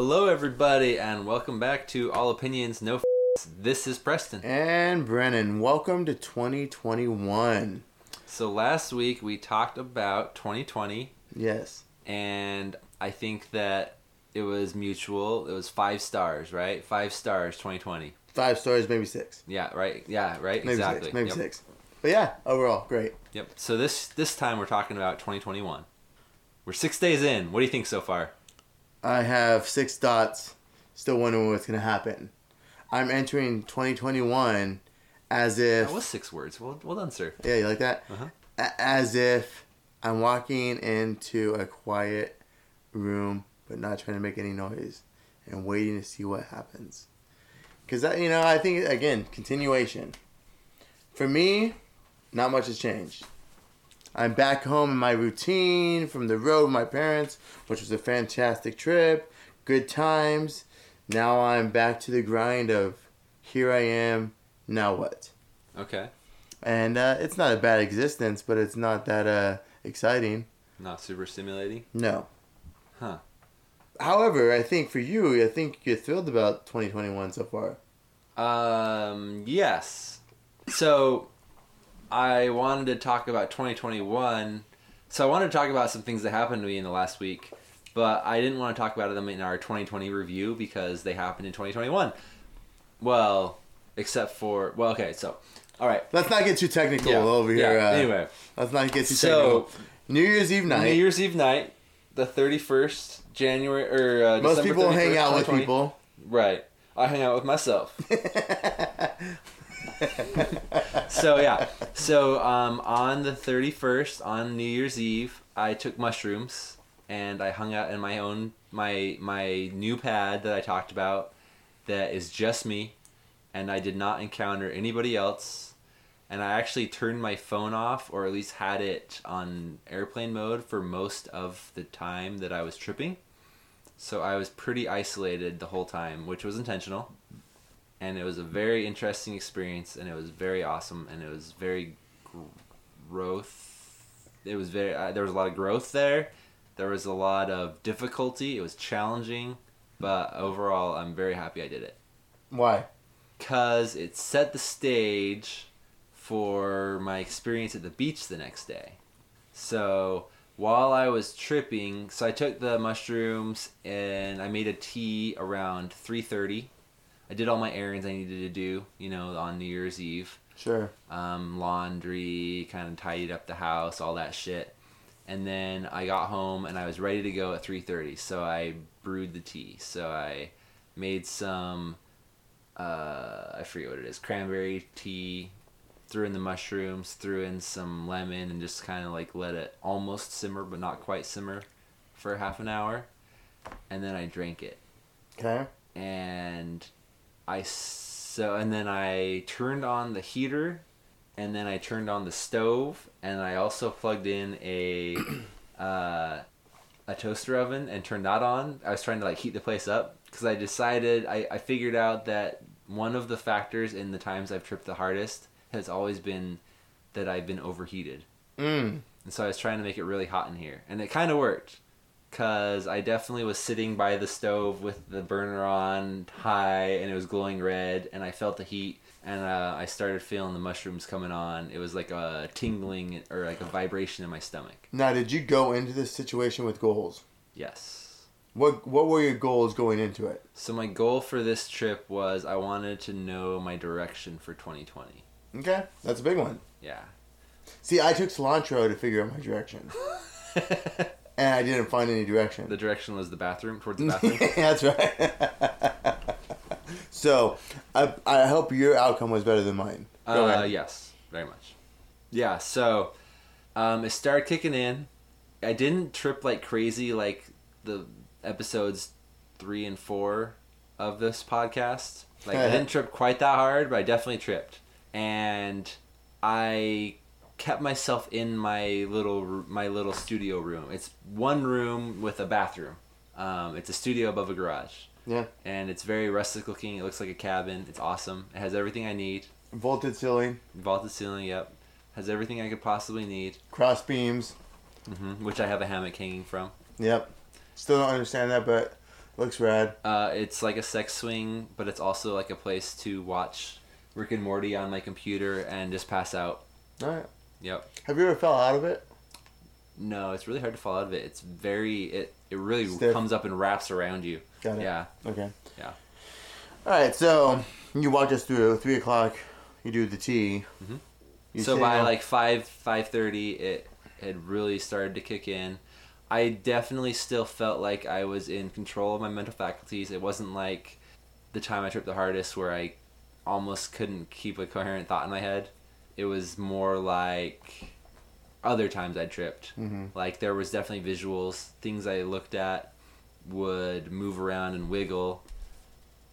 Hello, everybody, and welcome back to All Opinions No. F- this is Preston. And Brennan, welcome to 2021. So last week we talked about 2020, Yes. and I think that it was mutual. It was five stars, right? Five stars, 2020. Five stars, maybe six. Yeah, right. Yeah, right. Maybe exactly. six. Maybe yep. six. But yeah, overall, great. Yep. So this this time we're talking about 2021. We're six days in. What do you think so far? I have six dots, still wondering what's going to happen. I'm entering 2021 as if. That was six words. Well, well done, sir. Yeah, you like that? Uh-huh. A- as if I'm walking into a quiet room, but not trying to make any noise, and waiting to see what happens. Because you know, I think again, continuation. For me, not much has changed. I'm back home in my routine from the road with my parents, which was a fantastic trip, good times. Now I'm back to the grind of here I am, now what? Okay. and uh, it's not a bad existence, but it's not that uh, exciting. Not super stimulating. No. Huh. However, I think for you, I think you're thrilled about 2021 so far. Um, yes. So, I wanted to talk about 2021. So, I wanted to talk about some things that happened to me in the last week, but I didn't want to talk about them in our 2020 review because they happened in 2021. Well, except for, well, okay, so, all right. Let's not get too technical Yeah, over here. yeah, Uh, anyway, let's not get too so, technical. New Year's Eve night. New Year's Eve night, the 31st January, or uh, Most December people hang out with people. Right. I hang out with myself. so yeah. So um, on the 31st on new year's eve i took mushrooms and i hung out in my own my my new pad that i talked about that is just me and i did not encounter anybody else. And i actually turned my phone off or at least had it on airplane mode for most of the time that i was tripping. So i was pretty isolated the whole time which was intentional and it was a very interesting experience and it was very awesome and it was very gr- growth it was very uh, there was a lot of growth there. There was a lot of difficulty it was challenging but overall i'm very happy i did it. Why? because it set the stage for my experience at the beach the next day. So while i was tripping so i took the mushrooms and i made a tea around 3.30 I did all my errands I needed to do, you know, on New Year's Eve. Sure. Um, laundry, kind of tidied up the house, all that shit. And then I got home and I was ready to go at 3:30. So I brewed the tea. So I made some uh, I forget what it is, cranberry tea, threw in the mushrooms, threw in some lemon and just kind of like let it almost simmer but not quite simmer for half an hour. And then I drank it Okay. and I so and then I turned on the heater and then I turned on the stove and I also plugged in a uh, a toaster oven and turned that on. I was trying to like heat the place up because I decided I, I figured out that one of the factors in the times I've tripped the hardest has always been that I've been overheated. Mm. And so I was trying to make it really hot in here. And it kind of worked. Because I definitely was sitting by the stove with the burner on high and it was glowing red. And I felt the heat. And uh, I started feeling the mushrooms coming on. It was like a tingling or like a vibration in my stomach. Now, did you go into this situation with goals? Yes. What What were your goals going into it? So my goal for this trip was I wanted to know my direction for 2020. Okay, that's a big one. Yeah. See, I took cilantro to figure out my direction, and I didn't find any direction. the direction was the bathroom, towards the bathroom. That's right. so, I, I hope your outcome was better than mine. Go Uh, ahead. yes, very much. Yeah, so um, it started kicking in. I didn't trip like crazy like the episodes three and four of this podcast. Like I didn't trip quite that hard, but I definitely tripped, and I kept myself in my little my little studio room. It's one room with a bathroom. Um, it's a studio above a garage. Yeah. And it's very rustic looking. It looks like a cabin. It's awesome. It has everything I need. Vaulted ceiling, Vaulted ceiling, yep. Has everything I could possibly need, cross beams. Mm-hmm, which I have a hammock hanging from. Yep. Still don't understand that, but Looks rad. Uh, it's like a sex swing, but it's also like a place to watch Rick and Morty on my computer and just pass out. All right. Yep. Have you ever fell out of it? No, it's really hard to fall out of it. It's very it it really Stiff. comes up and wraps around you. Got it. Yeah. Okay. Yeah. All right. So you walked us through three o'clock. You do the tea. Mhm. So by down- like five five thirty, it had really started to kick in. I definitely still felt like I was in control of my mental faculties. It wasn't like the time I tripped the hardest, where I almost couldn't keep a coherent thought in my head. It was more like other times I tripped. Mhm. Like there was definitely visuals, things I looked at would move around and wiggle,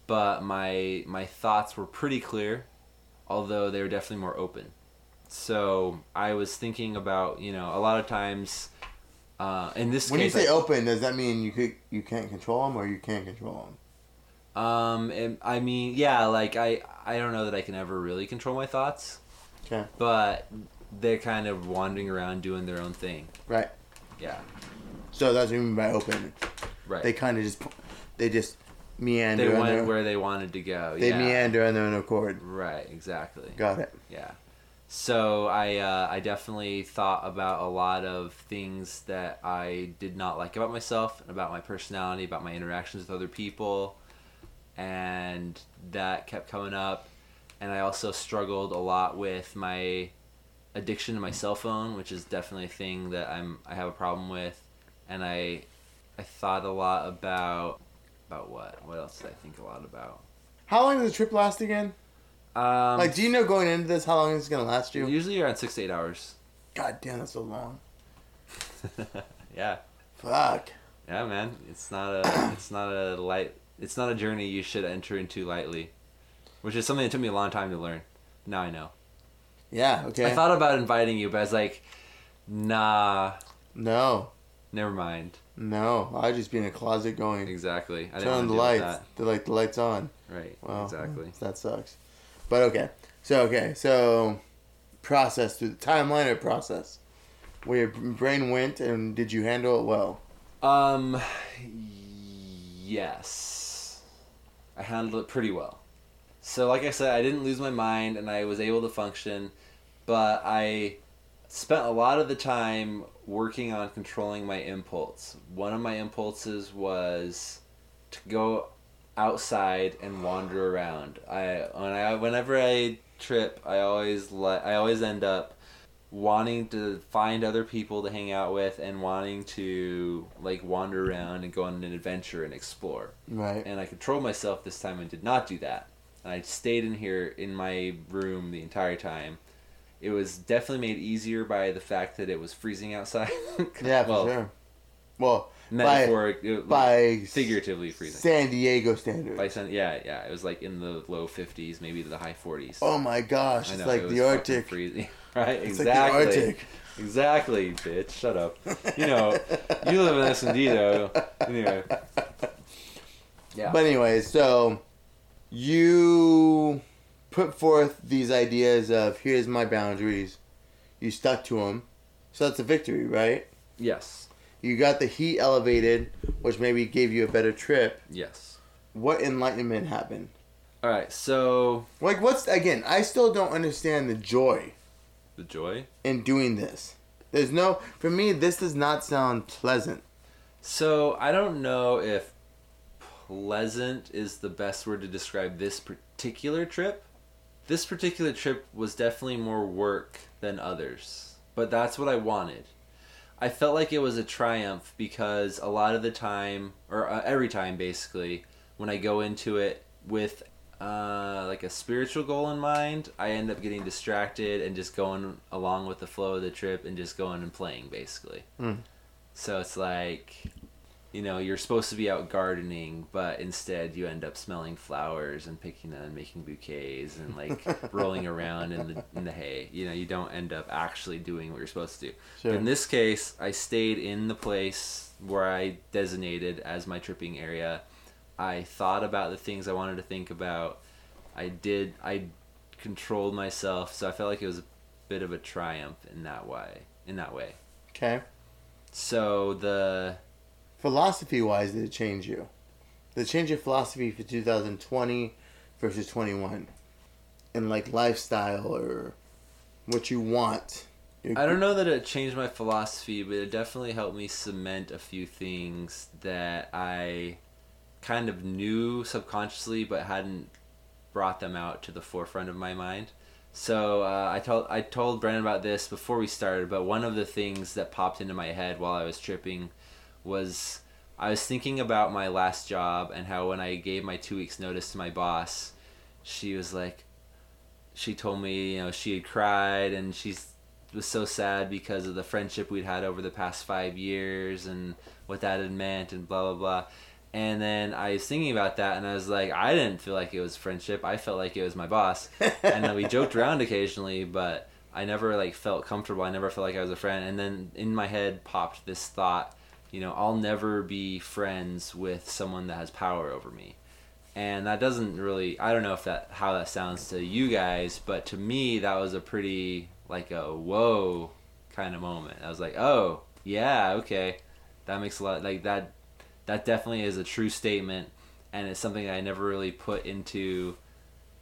but my my thoughts were pretty clear, although they were definitely more open. So I was thinking about you know a lot of times. Uh, in this when you say I- open, does that mean you could you can't control them or you can't control them? Um, and, I mean, yeah, like I, I don't know that I can ever really control my thoughts, Okay. but they're kind of wandering around doing their own thing. Right. Yeah, So that's what you mean by open. right. They kind of just they just meander. They went their, where they wanted to go. they yeah. meander on their own accord. Right, exactly. Got it. Yeah. So I, uh, I definitely thought about a lot of things that I did not like about myself, about my personality, about my interactions with other people, and that kept coming up. And I also struggled a lot with my addiction to my cell phone, which is definitely a thing that I'm I have a problem with. And I I thought a lot about about what? What else did I think a lot about? How long does the trip last again? Um, like, do you know going into this how long it's gonna last you? usually around six to eight hours. God damn, that's so long. yeah, Fuck. yeah, man. It's not a it's not a light it's not a journey you should enter into lightly, which is something that took me a long time to learn. Now I know. Yeah. Okay. I thought about inviting you, but I was like, nah, no. never mind. No. I'd just be in a closet going. Exactly. I didn't Turn on the lights. The like the lights on. Right. Wow. Exactly. That sucks. But okay. So okay. So process through the timeline or process. Where your brain went and did you handle it well? Um, yes, I handled it pretty well. So, like I said, I didn't lose my mind and I was able to function, but I spent a lot of the time working on controlling my impulse. One of my impulses was to go outside and wander around. I when I whenever I trip, I always let I always end up wanting to find other people to hang out with and wanting to like wander around and go on an adventure and explore. Right. And I controlled myself this time and did not do that. And I stayed in here in my room the entire time. It was definitely made easier by the fact that it was freezing outside. Yeah, for well, sure. Well, Metaphoric, it- by figuratively freezing. San Diego standards. By sun, yeah, yeah, it was like in the low fifties, maybe the high forties. oh my gosh, it's like it the Arctic. freezing. right? It's exactly. like the Arctic. Exactly, bitch. Shut up. You know, you live in Escondido. Anyway. Yeah. But anyway, so you put forth these ideas of here's my boundaries. You stuck to them. So that's a victory, right? yes. You got the heat elevated, which maybe gave you a better trip. Yes. What enlightenment happened? All right. So Like, what's again? I still don't understand the joy the joy. in doing this. There's no, for me, this does not sound pleasant. So I don't know if pleasant is the best word to describe this particular trip. This particular trip was definitely more work than others, but that's what I wanted. I felt like it was a triumph because a lot of the time, or uh, every time basically, when I go into it with uh, like a spiritual goal in mind, I end up getting distracted and just going along with the flow of the trip and just going and playing basically. Hmm. So it's like, you know, you're supposed to be out gardening, but instead you end up smelling flowers and picking them and making bouquets and like rolling around in the in the hay. You know, you don't end up actually doing what you're supposed to do. Sure. In this case, I stayed in the place where I designated as my tripping area. I thought about the things I wanted to think about. I did. I controlled myself, so I felt like it was a bit of a triumph in that way. In that way. Okay. So the Philosophy wise, did it change you? the change of philosophy for 2020 versus 21 and like lifestyle or what you want I don't know that it changed my philosophy, but it definitely helped me cement a few things that I kind of knew subconsciously but hadn't brought them out to the forefront of my mind. So uh, I told I told Brennan about this before we started, but one of the things that popped into my head while I was tripping was I was thinking about my last job and how when I gave my two weeks notice to my boss, she was like, she told me you know she had cried and she's was so sad because of the friendship we'd had over the past five years and what that had meant and blah blah blah. And then I was thinking about that, and I was like, I didn't feel like it was friendship. I felt like it was my boss, and then we joked around occasionally, but I never like felt comfortable. I never felt like I was a friend. And then in my head popped this thought, you know, I'll never be friends with someone that has power over me. And that doesn't really I don't know if that how that sounds to you guys, but to me that was a pretty like a whoa kind of moment. I was like, "Oh, yeah, okay. That makes a lot like that that definitely is a true statement and it's something I never really put into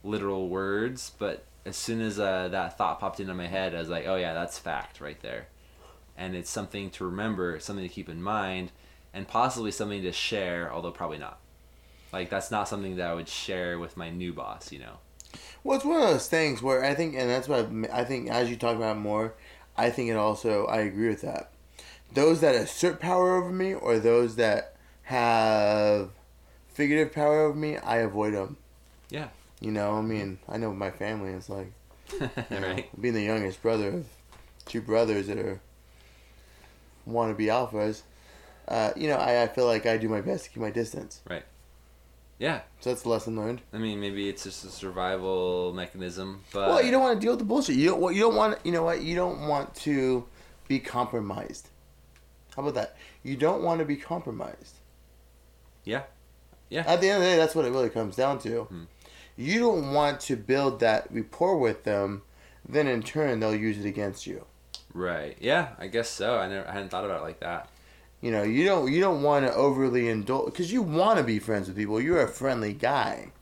literal words, but as soon as uh, that thought popped into my head, I was like, "Oh yeah, that's fact right there." And it's something to remember, something to keep in mind, and possibly something to share, although probably not. Like that's not something that I would share with my new boss, you know. Well, it's one of those things where I think, and that's what I think. As you talk about more, I think it also I agree with that. Those that assert power over me, or those that have figurative power over me, I avoid them. Yeah. You know, I mean, I know my family is like, you know, right. being the youngest brother of two brothers that are want to be alphas. Uh, you know, I, I feel like I do my best to keep my distance. Right. Yeah. So that's a lesson learned. I mean, maybe it's just a survival mechanism, but Well, you don't want to deal with the bullshit. You don't. Well, you don't want. You know what? You don't want to be compromised. How about that? You don't want to be compromised. Yeah. Yeah. At the end of the day, that's what it really comes down to. Hmm. You don't want to build that rapport with them. Then in turn, they'll use it against you. Right. Yeah, I guess so. I never I hadn't thought about it like that. You know, you don't. You don't want to overly indulge because you want to be friends with people. You're a friendly guy.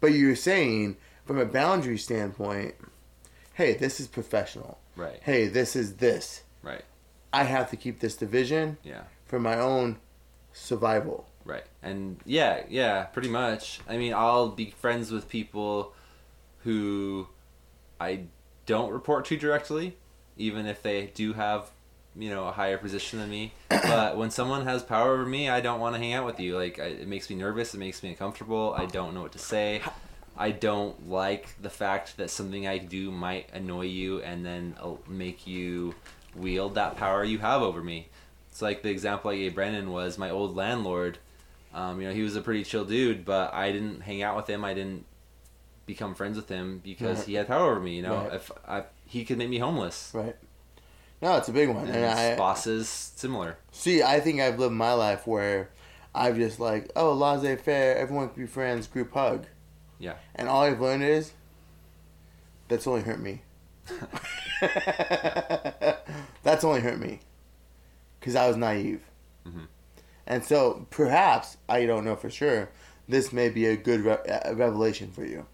But you're saying, from a boundary standpoint, hey, this is professional. Right. Hey, this is this. Right. I have to keep this division Yeah. for my own survival. Right. And yeah, yeah, pretty much. I mean, I'll be friends with people who I don't report to directly, even if they do have, you know, a higher position than me. but when someone has power over me, I don't want to hang out with you. Like, I, it makes me nervous. It makes me uncomfortable. I don't know what to say. I don't like the fact that something I do might annoy you and then uh, make you wield that power you have over me. It's like the example I gave Brennan was my old landlord. Um, you know, he was a pretty chill dude, but I didn't hang out with him. I didn't become friends with him because Right. he had power over me. You know, Right. if I, he could make me homeless. Right. No, it's a big one. And And I boss is similar. see. I think I've lived my life where I've just like, oh, laissez faire. Everyone can be friends. Group hug. Yeah. And all I've learned is that's only hurt me. that's only hurt me because I was naive. Mhm. And so perhaps I don't know for sure. This may be a good re- a revelation for you.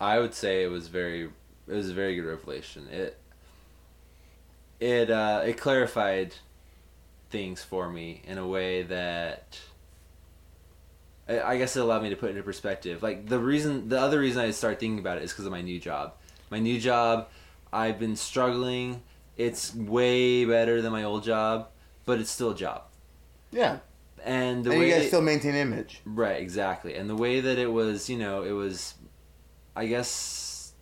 I would say it was very it was a very good revelation. It it uh, it clarified things for me in a way that I I guess it allowed me to put into perspective. Like the reason, the other reason I started thinking about it is because of my new job. My new job, I've been struggling. It's way better than my old job, but it's still a job. Yeah. And the and way you guys it- still maintain image. Right, exactly. And the way that it was, you know, it was, I guess,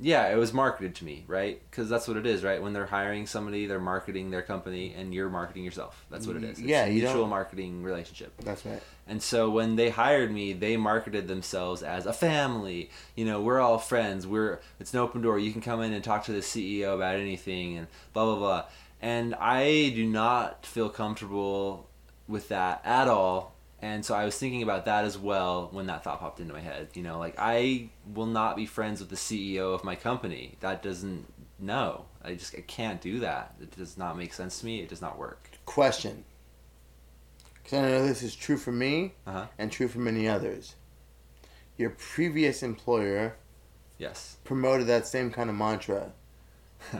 yeah, it was marketed to me, right? Because that's what it is, right? When they're hiring somebody, they're marketing their company, and you're marketing yourself. That's what it is. It's Yeah, a mutual marketing relationship. That's right. And so when they hired me, they marketed themselves as a family. You know, we're all friends. We're it's an open door. You can come in and talk to the CEO about anything, and blah blah blah. And I do not feel comfortable with that at all. And so I was thinking about that as well when that thought popped into my head. You know, like I will not be friends with the CEO of my company. That doesn't no. I just I can't do that. It does not make sense to me. It does not work. Question. because I know this is true for me Uh-huh. and true for many others. Your previous employer Yes. promoted that same kind of mantra.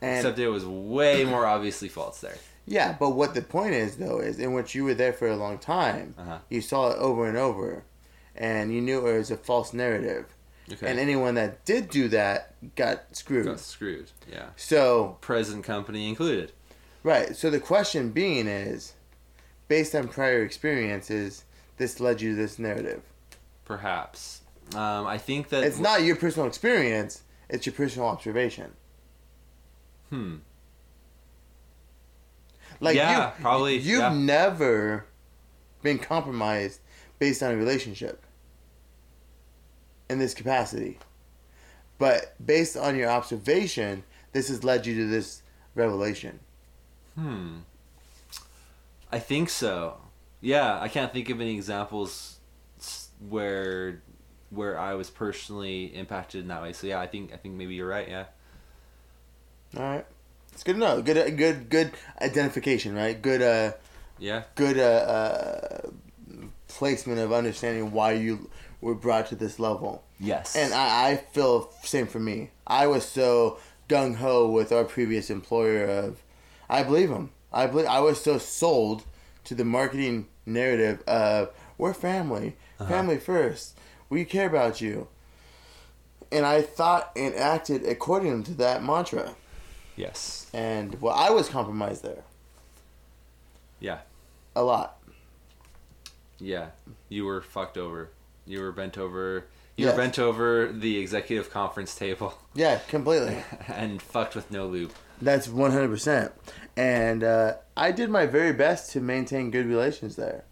and Except it was way more obviously false there. Yeah, but what the point is though is in which you were there for a long time, Uh-huh. you saw it over and over, and you knew it was a false narrative. Okay. And anyone that did do that got screwed. got screwed. Yeah. So Present company included. right. So the question being is, based on prior experiences, this led you to this narrative. Perhaps. Um, I think that It's not your personal experience; it's your personal observation. Hmm. Like Yeah, you, probably, You've yeah. never been compromised based on a relationship in this capacity, but based on your observation, this has led you to this revelation. Hmm. I think so. Yeah, I can't think of any examples where where I was personally impacted in that way. So yeah, I think I think maybe you're right. Yeah. All right, it's good to know. Good, good, good identification. Right. Good. Uh, Yeah. good. Uh, uh, placement of understanding why you were brought to this level. Yes. And I, I feel same for me. I was so gung ho with our previous employer of, I believe him. I believe I was so sold to the marketing narrative of we're family, family first. We care about you. And I thought and acted according to that mantra. Yes. And well, I was compromised there Yeah. a lot. Yeah. You were fucked over. You were bent over. You Yes. were bent over the executive conference table Yeah, completely. and fucked with no lube. That's one hundred percent. And uh, I did my very best to maintain good relations there.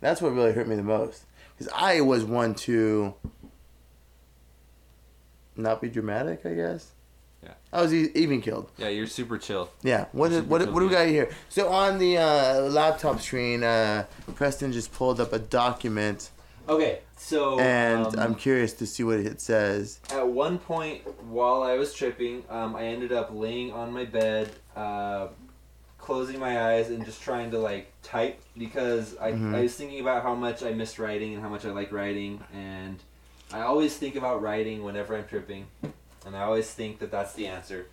That's what really hurt me the most, because I was one to not be dramatic. I guess. Yeah. I was e- even killed. Yeah, you're super chill. Yeah. What is, what what do we got here? So on the uh, laptop screen, uh, Preston just pulled up a document, Okay, so and um, I'm curious to see what it says. At one point while I was tripping, um, I ended up laying on my bed, uh, closing my eyes and just trying to like type because I, Mhm. I was thinking about how much I missed writing and how much I like writing and I always think about writing whenever I'm tripping and I always think that that's the answer.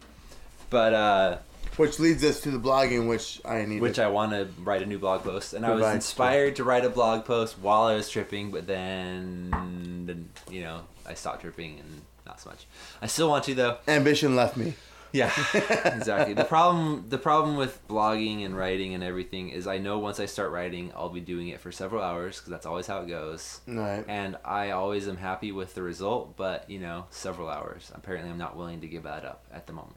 But uh, Which leads us to the blogging, which I need. which I want to write a new blog post, and I was inspired to write a blog post while I was tripping, but then you know I stopped tripping and not so much. I still want to though. ambition left me. Yeah, exactly. The problem the problem with blogging and writing and everything is I know once I start writing, I'll be doing it for several hours because that's always how it goes. Right. And I always am happy with the result, but you know, several hours. Apparently, I'm not willing to give that up at the moment.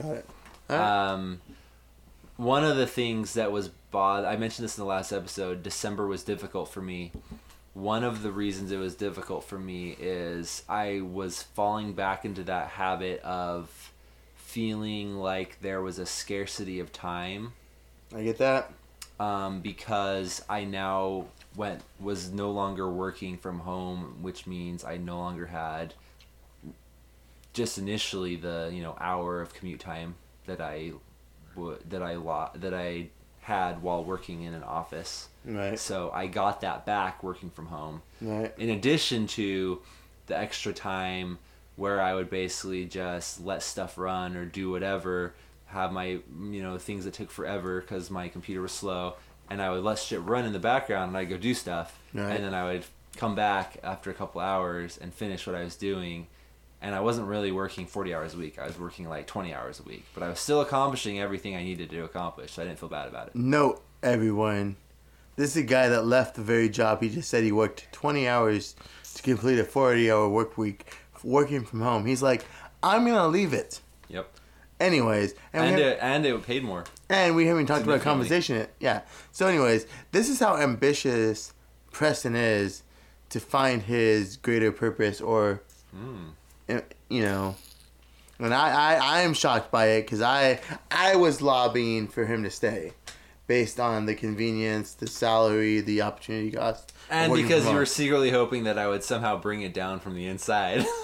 Got it. Right. Um, one of the things that was bod I mentioned this in the last episode. December was difficult for me. One of the reasons it was difficult for me is I was falling back into that habit of feeling like there was a scarcity of time I get that. um, because I now went was no longer working from home, which means I no longer had just initially the you know hour of commute time that I would that I lo- that I had while working in an office. Right. So I got that back working from home. Right. In addition to the extra time where I would basically just let stuff run or do whatever, have my you know things that took forever because my computer was slow, and I would let shit run in the background and I'd go do stuff, Right. and then I would come back after a couple hours and finish what I was doing. And I wasn't really working 40 hours a week. I was working like 20 hours a week. But I was still accomplishing everything I needed to accomplish, so I didn't feel bad about it. No, everyone, this is a guy that left the very job he just said he worked 20 hours to complete a 40 hour work week working from home. He's like, I'm going to leave it. Yep. Anyways, and, And have, it, and it paid more. and we haven't talked about compensation. Yeah. So, anyways, this is how ambitious Preston is to find his greater purpose or Mm. uh, you know and I, I, I am shocked by it because I I was lobbying for him to stay based on the convenience, the salary, the opportunity cost. And because you were secretly hoping that I would somehow bring it down from the inside.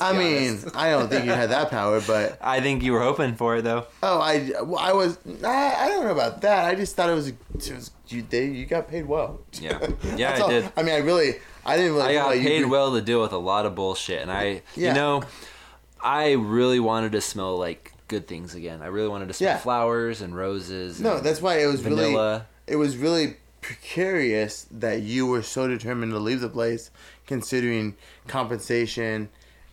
I mean. I don't think you had that power, but I think you were hoping for it though. oh, I, well, I was. I, I don't know about that. I just thought it was. It was you, they, you got paid well. Yeah. Yeah, I all. did. I mean, I really, I didn't really. I got paid could- well to deal with a lot of bullshit, and I, Yeah. you know, I really wanted to smell like good things again. I really wanted to smell Yeah. flowers and roses. No, and that's why it was really. vanilla. It was really precarious that you were so determined to leave the place, considering compensation,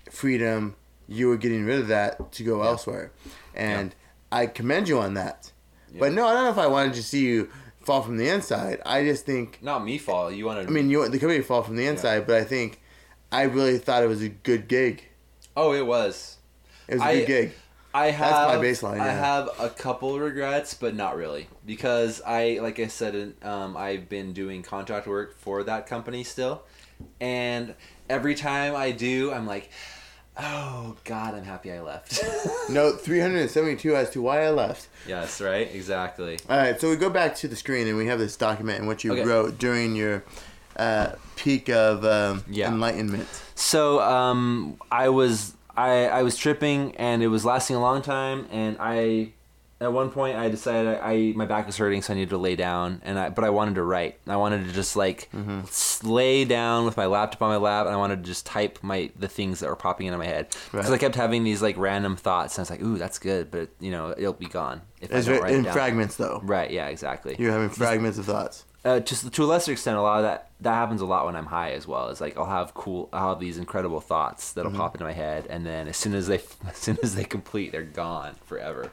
freedom. You were getting rid of that to go elsewhere, and I commend you on that. But no, I don't know if I wanted to see you fall from the inside. I just think. Not me fall. You wanted. I mean, you the company fall from the inside, but I think I really thought it was a good gig. oh, it was. It was a I- good gig. I have my baseline, I have a couple regrets, but not really, because I, like I said, um, I've been doing contract work for that company still, and every time I do, I'm like, oh God, I'm happy I left. Note 372 as to why I left. yes, right, exactly. All right, so we go back to the screen and we have this document in what you Okay. wrote during your uh, peak of um, Yeah. enlightenment. So um, I was I I was tripping and it was lasting a long time and I at one point I decided I, I my back was hurting so I needed to lay down and I but I wanted to write I wanted to just like Mm-hmm. lay down with my laptop on my lap and I wanted to just type my the things that were popping into my head because Right. I kept having these like random thoughts and I was like ooh that's good but you know it'll be gone if It's I don't write it in down. fragments, though. right yeah exactly You're having fragments of thoughts. uh, just to a lesser extent, a lot of that that happens a lot when I'm high as well. It's like I'll have cool, I'll have these incredible thoughts Mm-hmm. that'll pop into my head, and then as soon as they, as soon as they complete, they're gone forever.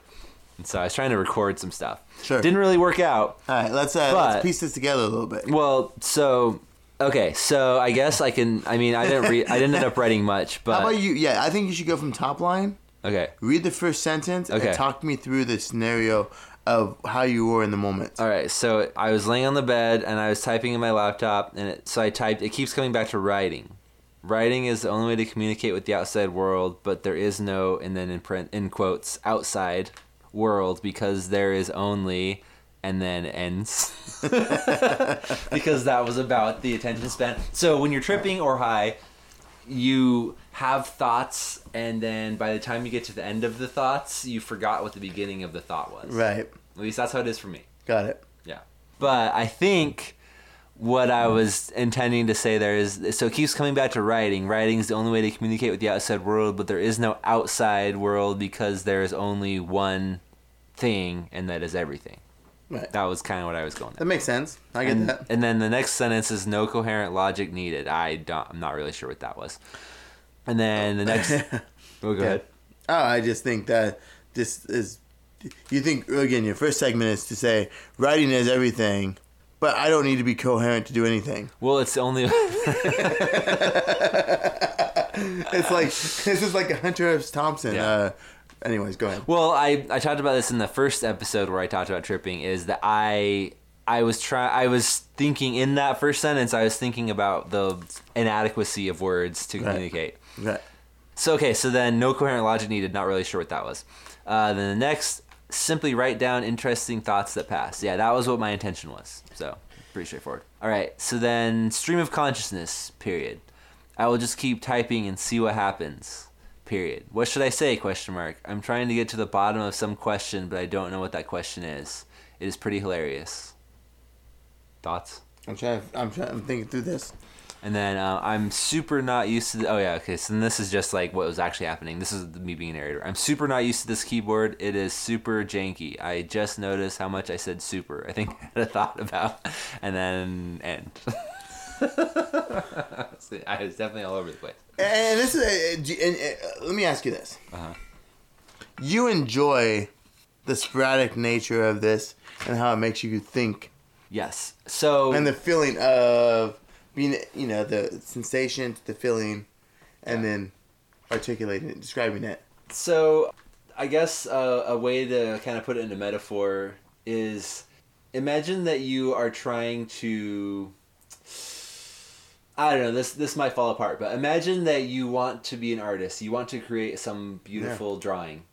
And so I was trying to record some stuff. Sure. Didn't really work out. All right, let's uh, But- let's piece this together a little bit. Well, so okay, so I guess I can. I mean, I didn't read. I didn't end up writing much, but How about you? Yeah, I think you should go from top line. okay. Read the first sentence Okay. and talk me through the scenario of how you were in the moment. All right, so I was laying on the bed and I was typing in my laptop, and it, so I typed. It keeps coming back to writing. Writing is the only way to communicate with the outside world, but there is no, and then in print, in quotes, outside world because there is only, and then ends. because that was about the attention span. So when you're tripping or high, you have thoughts, and then by the time you get to the end of the thoughts, you forgot what the beginning of the thought was. Right. At least that's how it is for me. Got it. Yeah. But I think what I was intending to say there is so it keeps coming back to writing. Writing is the only way to communicate with the outside world, but there is no outside world because there is only one thing, and that is everything. Right. That was kind of what I was going That there. makes sense. I get And, that. and then the next sentence is no coherent logic needed. I don't. I'm not really sure what that was. And then the next. Oh, go Yeah. ahead. Oh, I just think that this is. You think again? Your first segment is to say writing is everything, but I don't need to be coherent to do anything. Well, it's only. It's like this is like a Hunter S. Thompson. Yeah. Uh, anyways, go ahead. Well, I, I talked about this in the first episode where I talked about tripping. Is that I I was try I was thinking in that first sentence I was thinking about the inadequacy of words to Right. communicate. Right. So okay, so then no coherent logic needed. Not really sure what that was. Uh, then the next, simply write down interesting thoughts that pass. Yeah, that was what my intention was. So pretty straightforward. All right. So then stream of consciousness. Period. I will just keep typing and see what happens. Period. What should I say? Question mark. I'm trying to get to the bottom of some question, but I don't know what that question is. It is pretty hilarious. Thoughts? I'm trying. I'm trying. I'm thinking through this. And then uh, I'm super not used to. The, oh yeah, okay. So this is just like what was actually happening. This is me being a narrator. I'm super not used to this keyboard. It is super janky. I just noticed how much I said super. I think I had a thought about, and then end. See, I was definitely all over the place. And this is. Uh, and, uh, let me ask you this. Uh-huh. You enjoy the sporadic nature of this and how it makes you think Yes. So and the feeling of being, you know, the sensation, the feeling, and then articulating it, describing it. So, I guess uh, a way to kind of put it into metaphor is imagine that you are trying to. I don't know. This this might fall apart, but imagine that you want to be an artist. You want to create some beautiful drawing,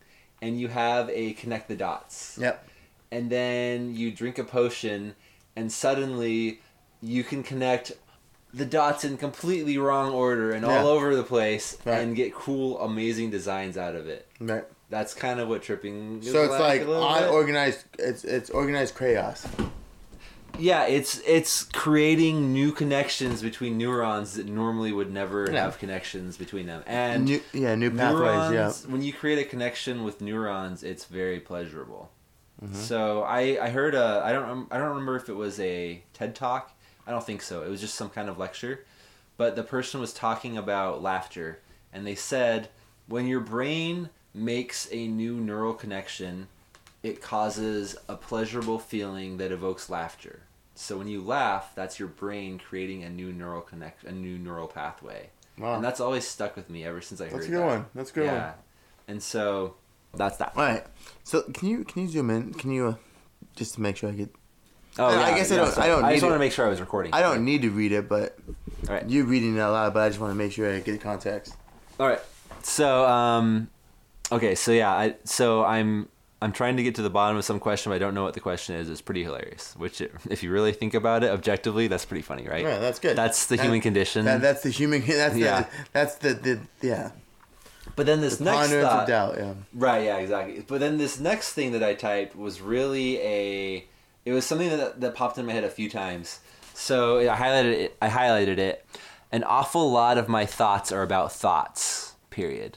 and you have a connect the dots Yep. and then you drink a potion and suddenly you can connect the dots in completely wrong order and Yeah. all over the place Right. and get cool, amazing designs out of it. Right. That's kind of what tripping. is So it's like a little bit. unorganized. It's it's organized chaos. Yeah, it's it's creating new connections between neurons that normally would never Yeah. have connections between them. And New, yeah, new pathways. neurons, when you create a connection with neurons, it's very pleasurable. Mm-hmm. So I I heard a I don't I don't remember if it was a TED talk. I don't think so. It was just some kind of lecture, but the person was talking about laughter, and they said when your brain makes a new neural connection, it causes a pleasurable feeling that evokes laughter. So when you laugh, that's your brain creating a new neural connect a new neural pathway. Wow. And that's always stuck with me ever since I heard it. That's a good that. one. That's a good yeah. one. And so that's that. All right. So can you can you zoom in? Can you uh, just to make sure I get? Oh, I- I guess I don't- I don't I just want to make sure I was recording. I don't need to read it, but All right. you reading it out loud. But I just want to make sure I get the context. All right. So, um, okay. So yeah, I so I'm I'm trying to get to the bottom of some question, but I don't know what the question is. It's pretty hilarious. Which, if you really think about it objectively, that's pretty funny, right? Yeah, that's good. That's the That- human condition. That, that's the human. That's Yeah. the. That's the, the yeah. but then this next Ponderance thought, of doubt. Yeah. Right, yeah, exactly. But then this next thing that I typed was really a it was something that that popped in my head a few times. So I highlighted it I highlighted it. An awful lot of my thoughts are about thoughts. Period.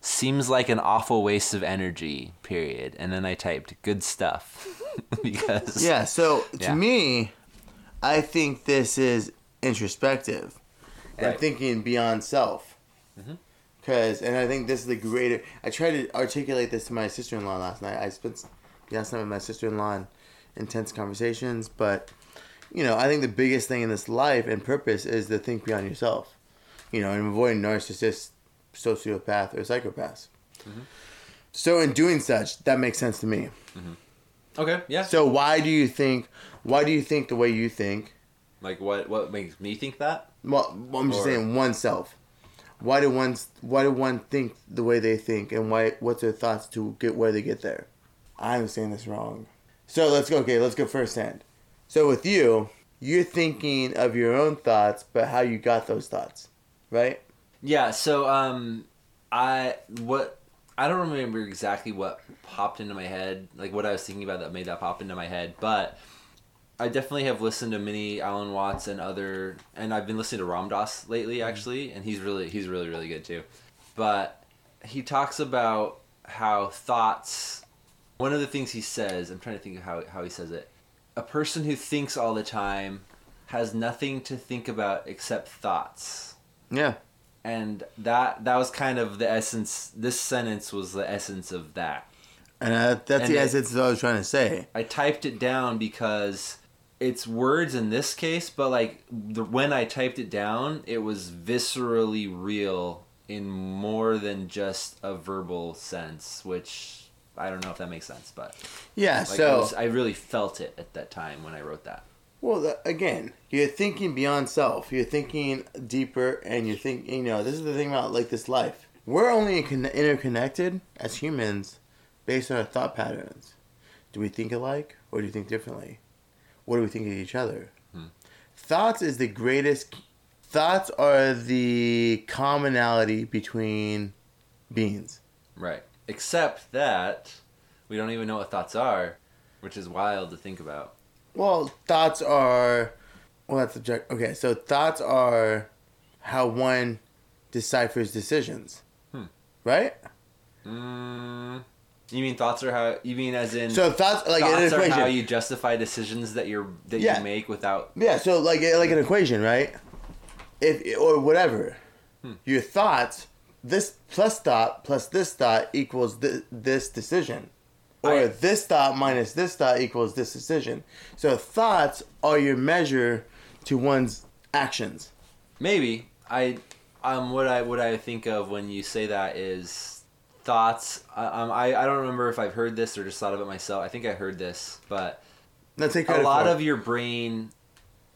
Seems like an awful waste of energy. Period. And then I typed good stuff because Yeah. So to Yeah. me, I think this is introspective and Right. thinking beyond self. Mm-hmm. Because, and I think this is the greater. I tried to articulate this to my sister in law last night. I spent last night with my sister in law in intense conversations, but you know, I think the biggest thing in this life and purpose is to think beyond yourself. You know, and avoid narcissists, sociopath, or psychopaths. Mm-hmm. So, in doing such, that makes sense to me. Mm-hmm. Okay, yeah. So why do you think? Why do you think the way you think? like what what makes me think that? Well, I'm just Or- saying oneself. Why do one? Why do one think the way they think, and why? What's their thoughts to get where they get there? I'm saying this wrong. So let's go. Okay, let's go first hand. So with you, you're thinking of your own thoughts, but how you got those thoughts, right? Yeah, so um I what I don't remember exactly what popped into my head, like what I was thinking about that made that pop into my head, but I definitely have listened to many Alan Watts and other and I've been listening to Ram Dass lately actually, and he's really he's really really good too. But he talks about how thoughts one of the things he says, I'm trying to think of how how he says it. A person who thinks all the time has nothing to think about except thoughts Yeah. and that that was kind of the essence this sentence was the essence of that And uh, that's And the it- essence of what I was trying to say. i typed it down because it's words in this case but like the, when i typed it down it was viscerally real in more than just a verbal sense which i don't know if that makes sense but Yeah. like so was, i really felt it at that time when i wrote that Well, th- again, you're thinking beyond self. You're thinking deeper, and you're thinking. You know, this is the thing about like this life. We're only con- interconnected as humans, based on our thought patterns. Do we think alike, or do we think differently? What do we think of each other? Hmm. Thoughts is the greatest. Thoughts are the commonality between beings. right except that we don't even know what thoughts are which is wild to think about Well, thoughts are. Well, that's object. Okay, so thoughts are how one deciphers decisions, Hmm. right? Mm, you mean thoughts are how? You mean as in So thoughts like an thoughts are how you justify decisions that you're that Yeah. you make without? yeah, so like like an equation, right? If or whatever, Hmm. your thoughts. This plus thought plus this thought equals th- this decision. Or I- this thought minus this thought equals this decision. So thoughts are your measure to one's actions. Maybe I um what I what I think of when you say that is thoughts. I- Um, I I don't remember if I've heard this or just thought of it myself. I think I heard this, but a lot of your brain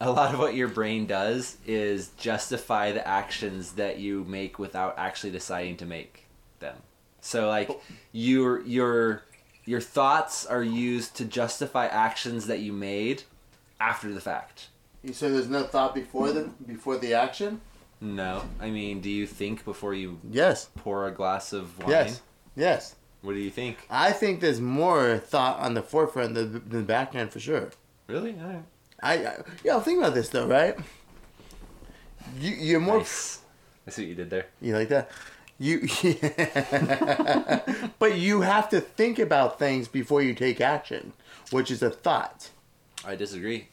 a lot of what your brain does is justify the actions that you make without actually deciding to make them so like your your your thoughts are used to justify actions that you made after the fact You said there's no thought before the before the action. No, I mean, do you think before you Yes. pour a glass of wine? Yes. Yes. What do you think? I think there's more thought on the forefront than the, than the back end for sure. Really? All right. I, I yeah. Think about this though, right? You you're more. Nice. I see what you did there. You like that? You. but you have to think about things before you take action, which is a thought. I disagree.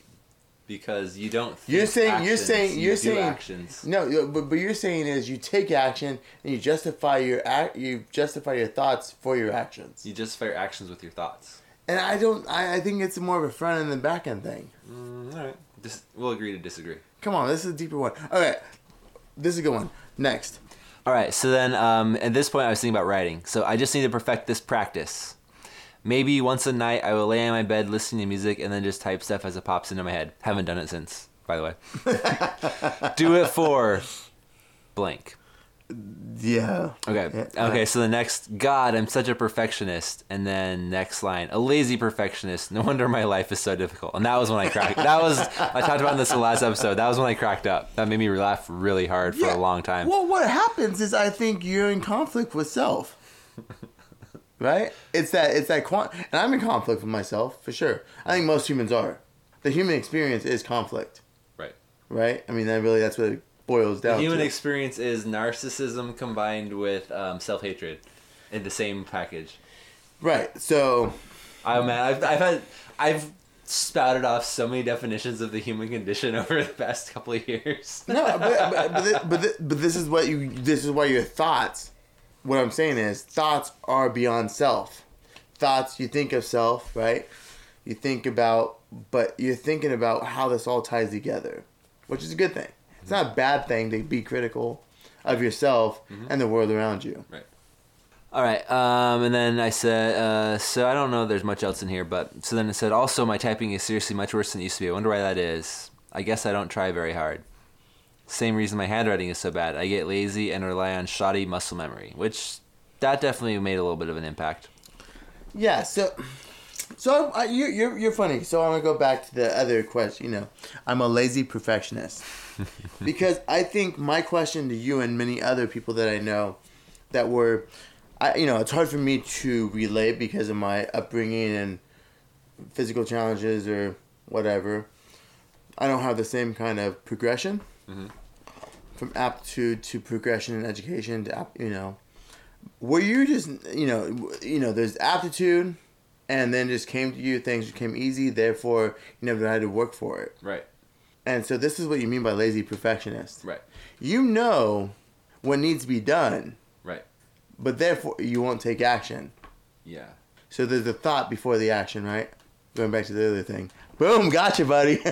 Because you don't. Think You're saying- you're saying- you you're do saying- actions. No, but, but you're saying is you take action and you justify your act, you justify your thoughts for your actions. You justify your actions with your thoughts. And I don't. I, I think it's more of a front end than back end thing. Mm, all right. Dis- we'll agree to disagree. Come on, this is a deeper one. All right, this is a good one. Next. All right. So then, um, at this point, I was thinking about writing. So I just need to perfect this practice. Maybe once a night, I will lay in my bed listening to music and then just type stuff as it pops into my head. Haven't done it since, by the way. Do it for blank. Yeah. Okay. Yeah. Okay. So the next, God, I'm such a perfectionist, and then next line, a lazy perfectionist. No wonder my life is so difficult. And that was when I cracked. That was I talked about this in the last episode. That was when I cracked up. That made me laugh really hard for Yeah. a long time. Well, what happens is I think you're in conflict with self. right? It's that it's that quant and I'm in conflict with myself for sure. I think most humans are. The human experience is conflict, Right. right? I mean, that really that's what boils The down human to. experience is narcissism combined with um, self hatred in the same package. right. So, I oh, man, I've, I've had I've spouted off so many definitions of the human condition over the past couple of years. no, but but but, thi- but, thi- but this is what you this is why your thoughts. What I'm saying is thoughts are beyond self. Thoughts you think of self, right? You think about, but you're thinking about how this all ties together, which is a good thing. It's not a bad thing to be critical of yourself and the world around you. Right. All right, um, and then I said, uh, so I don't know. if There's much else in here, but so then it said also my typing is seriously much worse than it used to be. I wonder why that is. I guess I don't try very hard. Same reason my handwriting is so bad. I get lazy and rely on shoddy muscle memory, which that definitely made a little bit of an impact. Yeah. So, so I, you, you're you're funny. So I'm gonna go back to the other question. You know, I'm a lazy perfectionist because I think my question to you and many other people that I know that were, I you know, it's hard for me to relate because of my upbringing and physical challenges or whatever. I don't have the same kind of progression Mhm. from aptitude to progression in education to you know were you just you know you know there's aptitude and then just came to you things became easy therefore you never had to work for it Right, and so this is what you mean by lazy perfectionist right, you know what needs to be done right. but therefore you won't take action Yeah. so there's the thought before the action right going back to the other thing boom gotcha buddy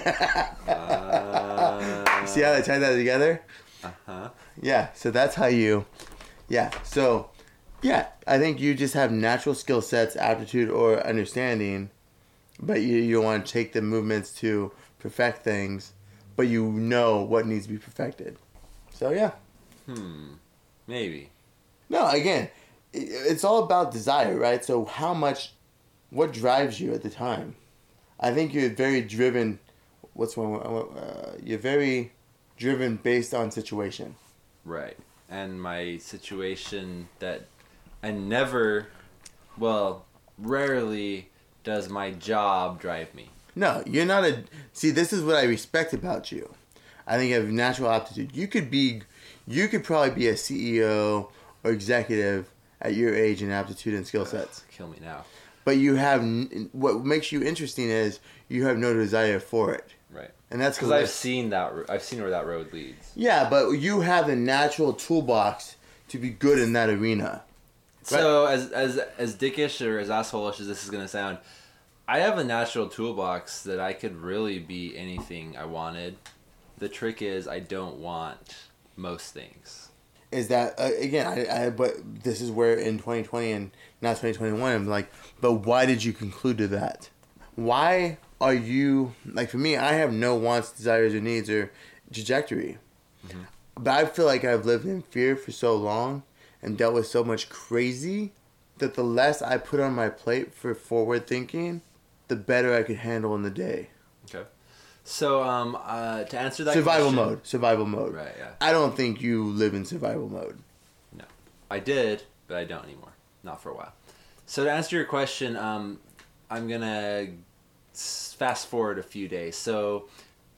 Uh, see how they tied that together uh-huh. Yeah, so that's how you, yeah. So, yeah, I think you just have natural skill sets, aptitude, or understanding, but you you want to take the movements to perfect things, but you know what needs to be perfected. So yeah, Hmm. Maybe. no, again, it's all about desire, right? So how much, what drives you at the time? I think you're very driven. What's one? Uh, you're very driven based on situation. Right. And my situation that I never, well, rarely does my job drive me. No, you're not a. See, this is what I respect about you. I think you have natural aptitude. You could be, you could probably be a CEO or executive at your age and aptitude and skill sets. Kill me now. But you have what makes you interesting is you have no desire for it, Right. and that's Because I've seen that. I've seen where that road leads. yeah. But you have a natural toolbox to be good in that arena. So as as as dickish or as assholeish as this is gonna sound, I have a natural toolbox that I could really be anything I wanted. The trick is I don't want most things. is that uh, again I, I but this is where in 2020 and now 2021 i'm like but why did you conclude to that why are you like for me i have no wants desires or needs or trajectory but i feel like i've lived in fear for so long and dealt with so much crazy that the less i put on my plate for forward thinking the better i could handle in the day Okay. So um uh to answer that survival question- mode. Survival mode. Right. Yeah. I don't think you live in survival mode. No, I did, but I don't anymore. Not for a while. So to answer your question, um, I'm gonna fast forward a few days. So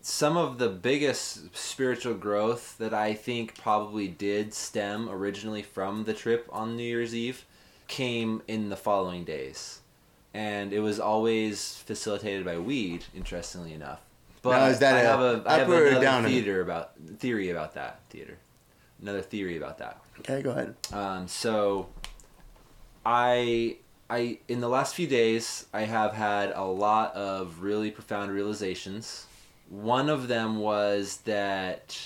some of the biggest spiritual growth that I think probably did stem originally from the trip on New Year's Eve came in the following days, and it was always facilitated by weed. Interestingly enough. But Now, is that I have a I have another downer? theater about theory about that theater. Another theory about that. Okay, go ahead. Um, so, I I in the last few days I have had a lot of really profound realizations. One of them was that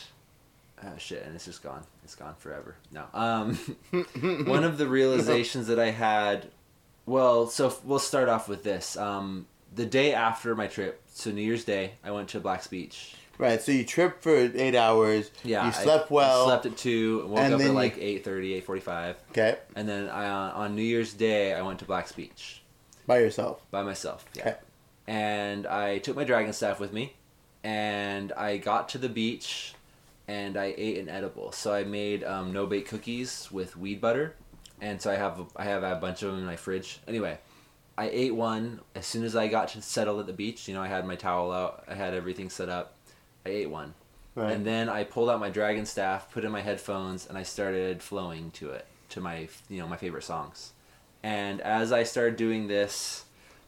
oh shit, and it's just gone. It's gone forever. No. Um, one of the realizations that I had. Well, so we'll start off with this. Um, the day after my trip, so New Year's Day, I went to Black's Beach. Right, so you tripped for eight hours. Yeah, you I- slept well. Slept at two. Woke and up at you- like 8.30, 8.45. Okay, And then I, uh, on New Year's Day, I went to Black's Beach by yourself. by myself. Yeah. Okay. And I took my dragon staff with me, and I got to the beach, and I ate an edible. So I made um, no bake cookies with weed butter, and so I have I have a bunch of them in my fridge. Anyway, I ate one as soon as I got to settle at the beach. You know, I had my towel out, I had everything set up. I ate one. Right. And then I pulled out my dragon staff, put in my headphones, and I started flowing to it, to my you know my favorite songs. And as I started doing this,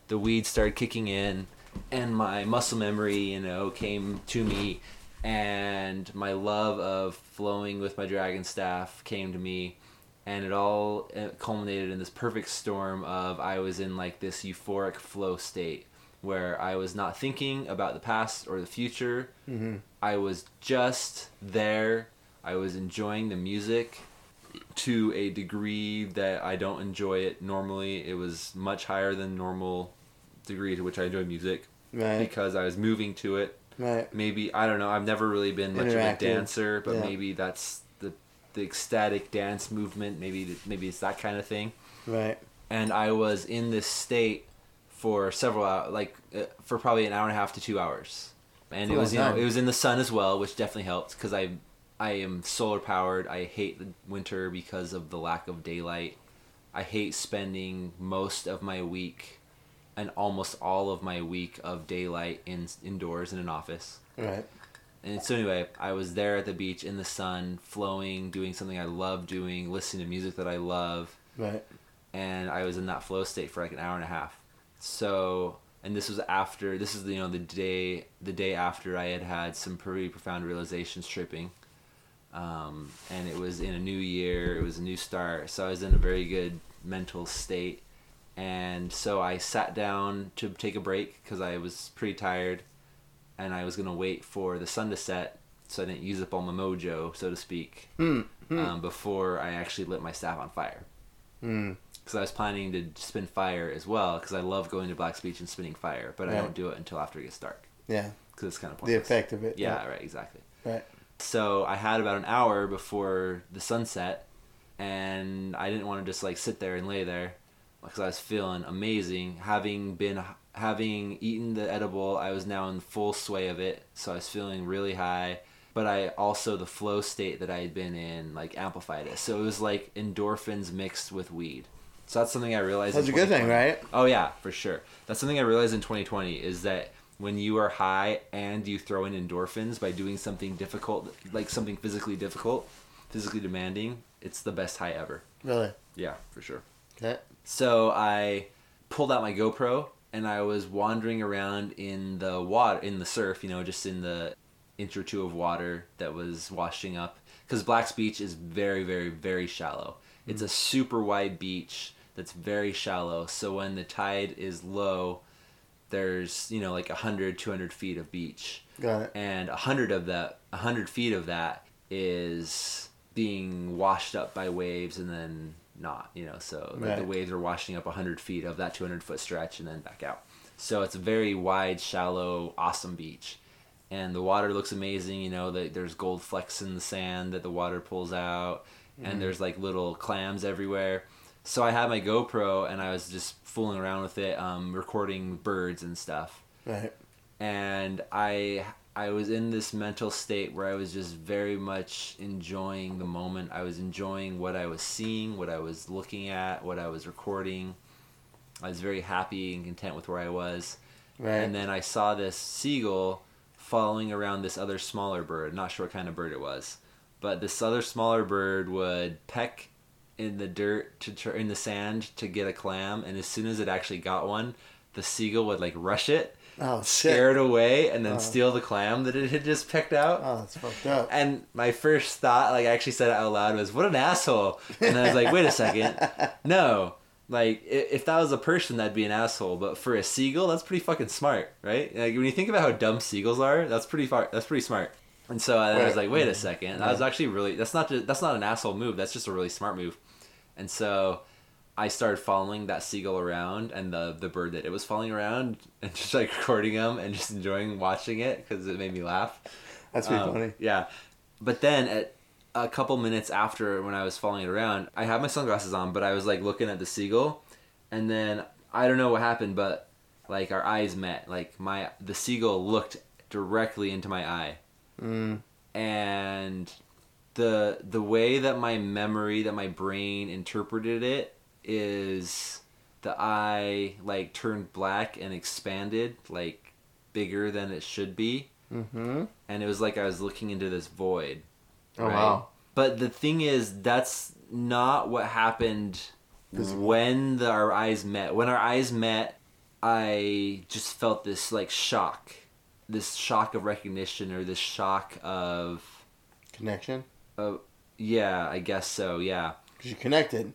the weed started kicking in, and my muscle memory, you know, came to me, and my love of flowing with my dragon staff came to me, and it all uh, culminated in this perfect storm of I was in like this euphoric flow state where I was not thinking about the past or the future. Mm-hmm. I was just there. I was enjoying the music to a degree that I don't enjoy it normally. It was much higher than normal degree to which I enjoy music Right, because I was moving to it. right. Maybe I don't know. I've never really been much of a dancer, but Yeah. maybe that's the ecstatic dance movement. Maybe maybe it's that kind of thing Right. and I was in this state for several hours, like uh, for probably an hour and a half to two hours, and it was you know it was in the sun as well, which definitely helped because I I am solar powered. I hate the winter because of the lack of daylight. I hate spending most of my week and almost all of my week of daylight in indoors in an office. Right. And so anyway, I was there at the beach in the sun, flowing, doing something I love doing, listening to music that I love Right. and I was in that flow state for like an hour and a half. So, and this was after this is you know the day the day after I had had some pretty profound realizations tripping, um, and it was in a new year. It was a new start, so I was in a very good mental state, and so I sat down to take a break because I was pretty tired, and I was gonna wait for the sun to set so I didn't use up all my mojo, so to speak. Hmm. um, before I actually lit my staff on fire Hmm. because I was planning to spin fire as well because I love going to Black's Beach and spinning fire, but I don't do it until after it gets dark Yeah. because it's kind of The effect of it. Yeah, right, exactly. Right. So I had about an hour before the sunset, and I didn't want to just like sit there and lay there because I was feeling amazing. Having been having eaten the edible, I was now in full sway of it, so I was feeling really high. But I also the flow state that I had been in like amplified it, so it was like endorphins mixed with weed. So that's something I realized. That's a good thing, right? Oh yeah, for sure. That's something I realized in 2020 is that when you are high and you throw in endorphins by doing something difficult, like something physically difficult, physically demanding, it's the best high ever. Really. Yeah, for sure. Okay. So I pulled out my GoPro and I was wandering around in the water, in the surf, you know, just in the inch or two of water that was washing up. Because Black's Beach is very, very, very shallow. It's mm. a super wide beach that's very shallow. So when the tide is low, there's, you know, like 100, 200 feet of beach Got it. and a hundred of that, a hundred feet of that is being washed up by waves and then not, you know. So like the waves are washing up a hundred feet of that two hundred foot stretch and then back out. So it's a very wide, shallow, awesome beach, and the water looks amazing. You know, that there's gold flecks in the sand that the water pulls out, and there's like little clams everywhere. So I had my GoPro and I was just fooling around with it, um, recording birds and stuff Right. and I I was in this mental state where I was just very much enjoying the moment. I was enjoying what I was seeing, what I was looking at, what I was recording. I was very happy and content with where I was. Right. And then I saw this seagull following around this other smaller bird. Not sure what kind of bird it was, but this other smaller bird would peck in the dirt to in the sand to get a clam, and as soon as it actually got one, the seagull would like rush it, oh, shit. scare it away, and then Oh. steal the clam that it had just picked out. Oh, that's fucked up. And my first thought, like I actually said it out loud, was "What an asshole!" And I was like, "Wait a second, no." Like if that was a person, that'd be an asshole. But for a seagull, that's pretty fucking smart, right? Like when you think about how dumb seagulls are, that's pretty far. That's pretty smart. And so I, I was like, "Wait a second, that was actually really. That's not just, that's not an asshole move. That's just a really smart move." And so I started following that seagull around and the the bird that it was following around, and just like recording them and just enjoying watching it because it made me laugh. That's pretty Um, funny. Yeah. But then at a couple minutes after when I was following it around, I had my sunglasses on, but I was like looking at the seagull and then I don't know what happened, but like our eyes met. Like my the seagull looked directly into my eye. Mm. And the the way that my memory that my brain interpreted it is the eye like turned black and expanded like bigger than it should be Mm-hmm. and it was like I was looking into this void. Oh wow. But the thing is, that's not what happened when the, our eyes met. When our eyes met, I just felt this like shock, this shock of recognition or this shock of, Connection. of yeah, I guess so. Yeah, Because you connected.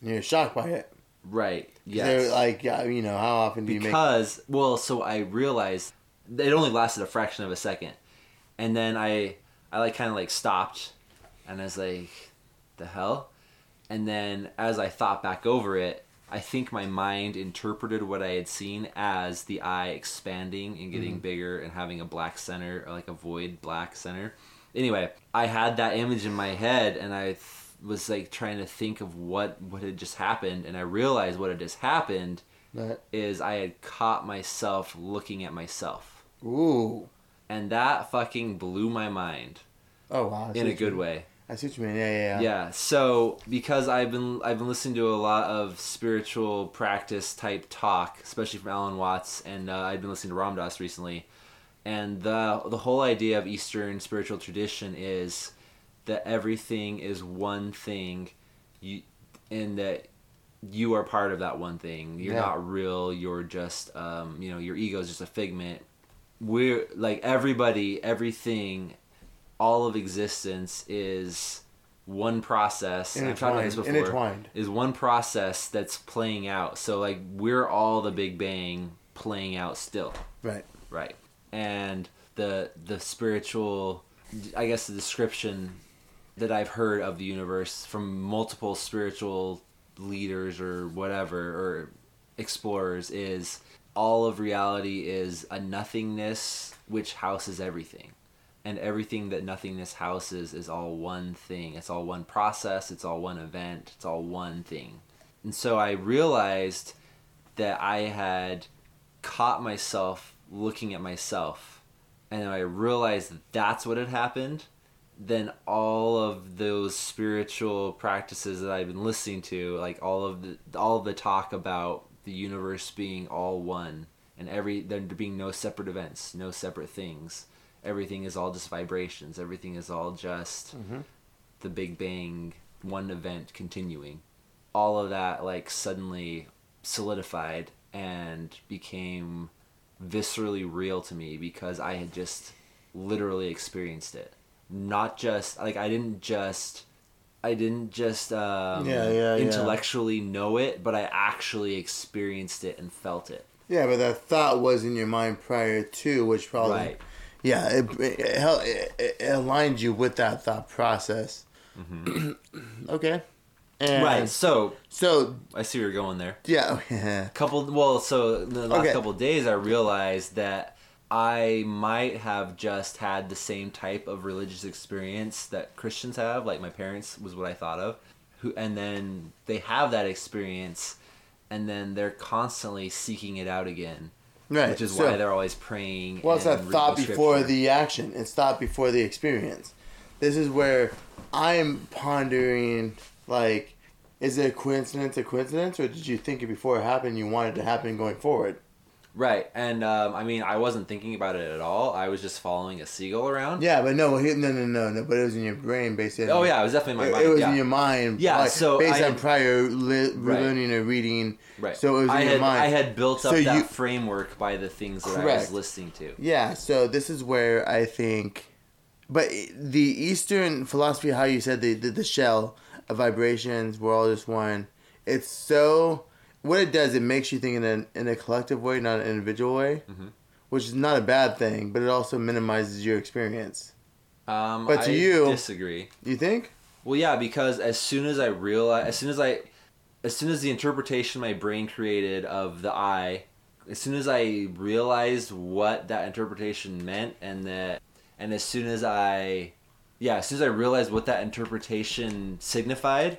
And you're shocked by it. right. Yeah. Yes. Like, uh, you know, how often do you make. because well so i realized it only lasted a fraction of a second and then i i like kind of like stopped and i was like the hell and then as i thought back over it i think my mind interpreted what i had seen as the eye expanding and getting mm-hmm. bigger and having a black center or like a void black center anyway i had that image in my head and i th- was like trying to think of what what had just happened and i realized what had just happened That. is I had caught myself looking at myself. Ooh. And that fucking blew my mind Oh wow. In a good way. I see what you mean. Yeah, yeah, yeah. Yeah. So because I've been I've been listening to a lot of spiritual practice type talk, especially from Alan Watts, and uh, I've been listening to Ram Dass recently, and the the whole idea of Eastern spiritual tradition is that everything is one thing, you and that you are part of that one thing. You're Yeah. not real. You're just um, you know your ego is just a figment. We're like everybody, everything, all of existence is one process. I've talked about this before Intertwined. is one process that's playing out. So like we're all the Big Bang playing out still, Right. right? And the the spiritual, I guess the description that I've heard of the universe from multiple spiritual leaders or whatever or explorers is all of reality is a nothingness which houses everything and everything that nothingness houses is all one thing. It's all one process, it's all one event, it's all one thing. And so I realized that I had caught myself looking at myself and I realized that that's what had happened. Then all of those spiritual practices that I've been listening to, like all of the all of the talk about the universe being all one and every there being no separate events, no separate things. Everything is all just vibrations. Everything is all just Mhm. the big bang one event continuing. All of that like suddenly solidified and became viscerally real to me because i had just literally experienced it not just like i didn't just i didn't just um, Yeah, yeah, yeah. intellectually know it but i actually experienced it and felt it Yeah, but that thought was in your mind prior to, which probably. right Yeah, it, it, it, it, it aligned you with that thought process. okay. And Mm-hmm. right so So, i see where you're going there yeah. yeah. couple well so the last Okay. couple days i realized that i might have just had the same type of religious experience that christians have like my parents was what i thought of who and then they have that experience and then they're constantly seeking it out again Right, Which is so- why they're always praying. Well, it's that thought before the action. It's thought before the experience. This is where I'm pondering, like, is it a coincidence a coincidence, or did you think it before it happened? You wanted it to happen going forward. Right, and um, I mean, I wasn't thinking about it at all. I was just following a seagull around. Yeah, but no, he- no, no, no, no. But it was in your brain, based on. Oh yeah, it was definitely It, my mind. it was yeah. in your mind. Yeah, like, so based I on had- prior li- Right. learning or reading. Right. So it was in I your had mind. I had built up So that you- framework by the things that I was listening to. Yeah, so this is where I think, but the Eastern philosophy, how you said the the, the shell of vibrations, we're all just one. It's so what it does. It makes you think in a in a collective way, not an individual way, Mhm. which is not a bad thing, but it also minimizes your experience. Um, But to I you- disagree. You think? Well, yeah, because as soon as I realize, as soon as I, as soon as the interpretation my brain created of the eye, as soon as I realized what that interpretation meant, and that, and as soon as I, yeah, as soon as I realized what that interpretation signified,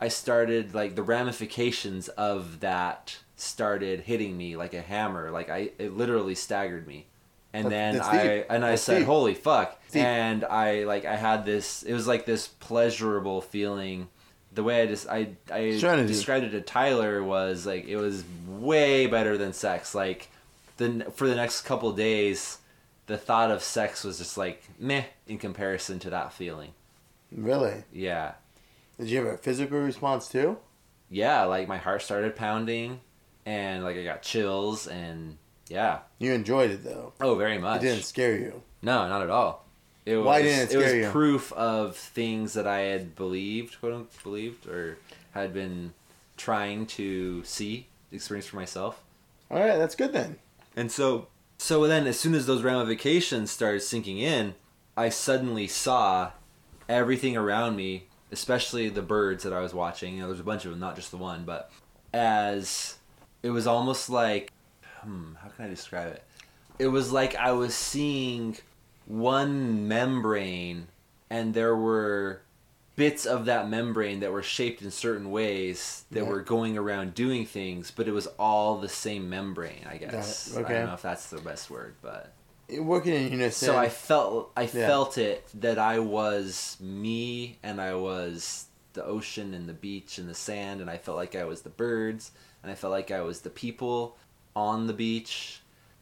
I started like the ramifications of that started hitting me like a hammer. Like I, it literally staggered me. And That's- then that's I deep. and I That's said, deep. "Holy fuck!" Deep. And I like I had this. It was like this pleasurable feeling. The way I just I I described it to Tyler was like it was way better than sex. Like the for the next couple days, the thought of sex was just like meh in comparison to that feeling. Really? Yeah, Did you have a physical response too? yeah. Like my heart started pounding, and like I got chills, and yeah. You enjoyed it though. Oh, very much. It didn't scare you. No, not at all. It was, Why didn't it was scare you? proof of things that I had believed, quote unquote, believed, or had been trying to see, experience for myself. All right, that's good then. And so, so then, as soon as those ramifications started sinking in, I suddenly saw everything around me, especially the birds that I was watching. You know, there's a bunch of them, not just the one, but as it was almost like, hmm, how can I describe it? It was like I was seeing one membrane, and there were bits of that membrane that were shaped in certain ways that Yeah. were going around doing things, but it was all the same membrane, I guess. I Okay. don't know if that's the best word, but Working in unison. so I felt I Yeah. felt it that I was me and I was the ocean and the beach and the sand and I felt like I was the birds and I felt like I was the people on the beach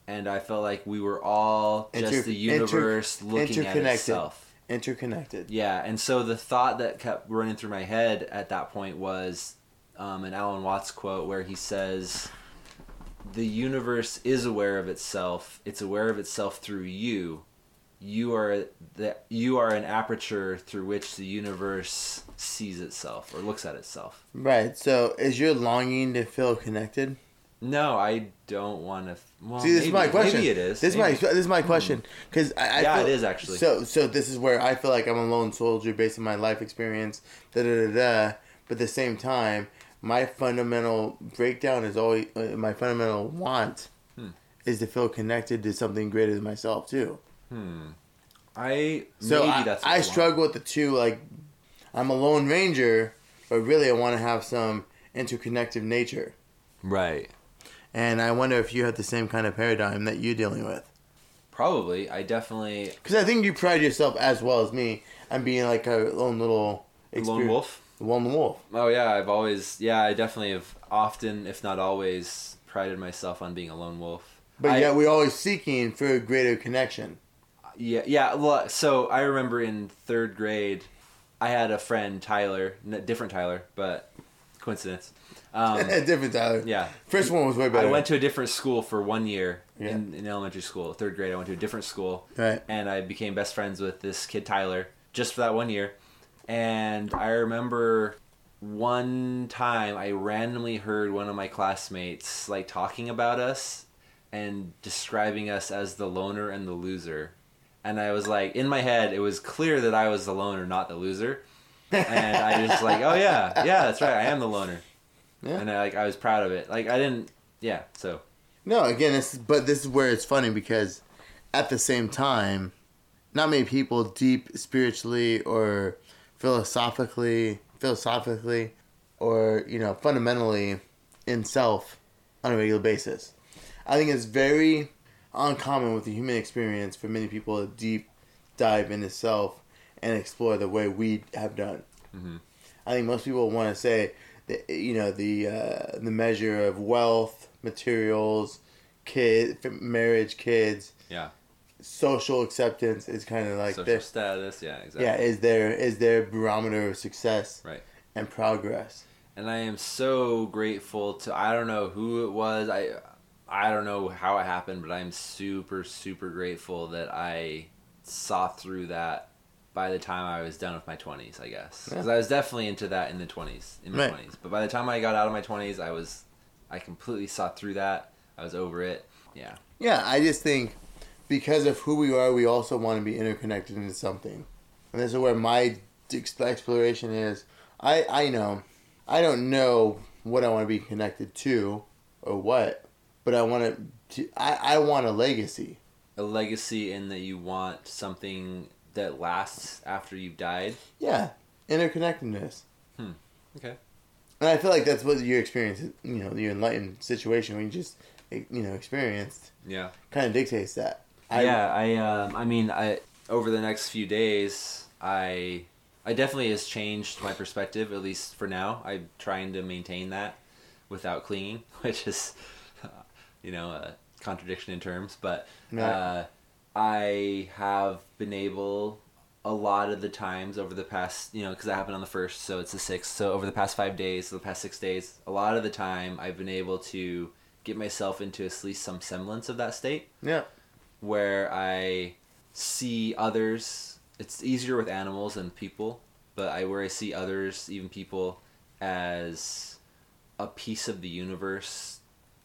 and I felt like we were all just Inter- the universe inter- looking at itself. interconnected. Yeah, and so the thought that kept running through my head at that point was um, an Alan Watts quote where he says, "The universe is aware of itself. It's aware of itself through you. You are the you are an aperture through which the universe sees itself or looks at itself." Right. So is your longing to feel connected? No, I don't want to. Well, See, this maybe, is my question. Maybe it is. This is my this is my hmm. question because I, I Yeah, feel- it is actually. So so this is where I feel like I'm a lone soldier based on my life experience. Da da da da. But at the same time, my fundamental breakdown is always uh, my fundamental want Hmm. is to feel connected to something greater than myself too. Hmm. I So maybe I, that's what I want. struggle with the two. Like I'm a lone ranger, but really I want to have some interconnected nature. Right. And I wonder if you have the same kind of paradigm that you're dealing with. Probably. I definitely Because I think you pride yourself as well as me on being like a lone little lone Lone wolf. Oh yeah, I've always yeah, I definitely have often, if not always, prided myself on being a lone wolf. But I- yet we're always seeking for a greater connection. Yeah, yeah. Well, so I remember in third grade, I had a friend Tyler, different Tyler, but coincidence. Um, Different Tyler. yeah, First one was way better. I went to a different school for one year Yeah. in, in elementary school. Third grade, I went to a different school, Right. and I became best friends with this kid Tyler just for that one year. And I remember one time I randomly heard one of my classmates like talking about us and describing us as the loner and the loser. And I was like, in my head, it was clear that I was the loner, not the loser. And I just like, oh yeah, yeah, that's right, I am the loner. Yeah. And I like, I was proud of it. Like I didn't, yeah. So No, again, it's, but this is where it's funny because at the same time, not many people deep spiritually or philosophically, philosophically, or you know fundamentally in self on a regular basis. I think it's very uncommon with the human experience for many people to deep dive into self and explore the way we have done. Mhm. I think most people want to say that you know the uh, the measure of wealth, materials, kid, marriage, kids, Yeah. Social acceptance is kind of like Social this. status. Yeah. Exactly. Yeah, is their is their barometer of success Right. and progress. and I am so grateful to I don't know who it was I I don't know how it happened but I'm super super grateful that I saw through that by the time I was done with my 20s I guess cuz Yeah. I was definitely into that in the 20s in my Right. 20s but by the time I got out of my 20s I was I completely saw through that I was over it yeah Yeah, I just think because of who we are, we also want to be interconnected into something, and this is where my exploration is. I I know, I don't know what I want to be connected to, or what, but I want to. I I want a legacy. a legacy in that you want something that lasts after you've died Yeah, interconnectedness. Hmm. Okay And I feel like that's what your experience, you know, your enlightened situation when you just, you know, experienced, yeah kind of dictates that. I, yeah, I um, I mean, I over the next few days, I I definitely has changed my perspective at least for now. I'm trying to maintain that without clinging, which is you know a contradiction in terms, but uh, I have been able a lot of the times over the past you know because that happened on the first so it's the sixth so over the past five days the past six days a lot of the time i've been able to get myself into at least some semblance of that state Yeah. Where I see others. It's easier with animals than people, but I where I see others, even people, as a piece of the universe,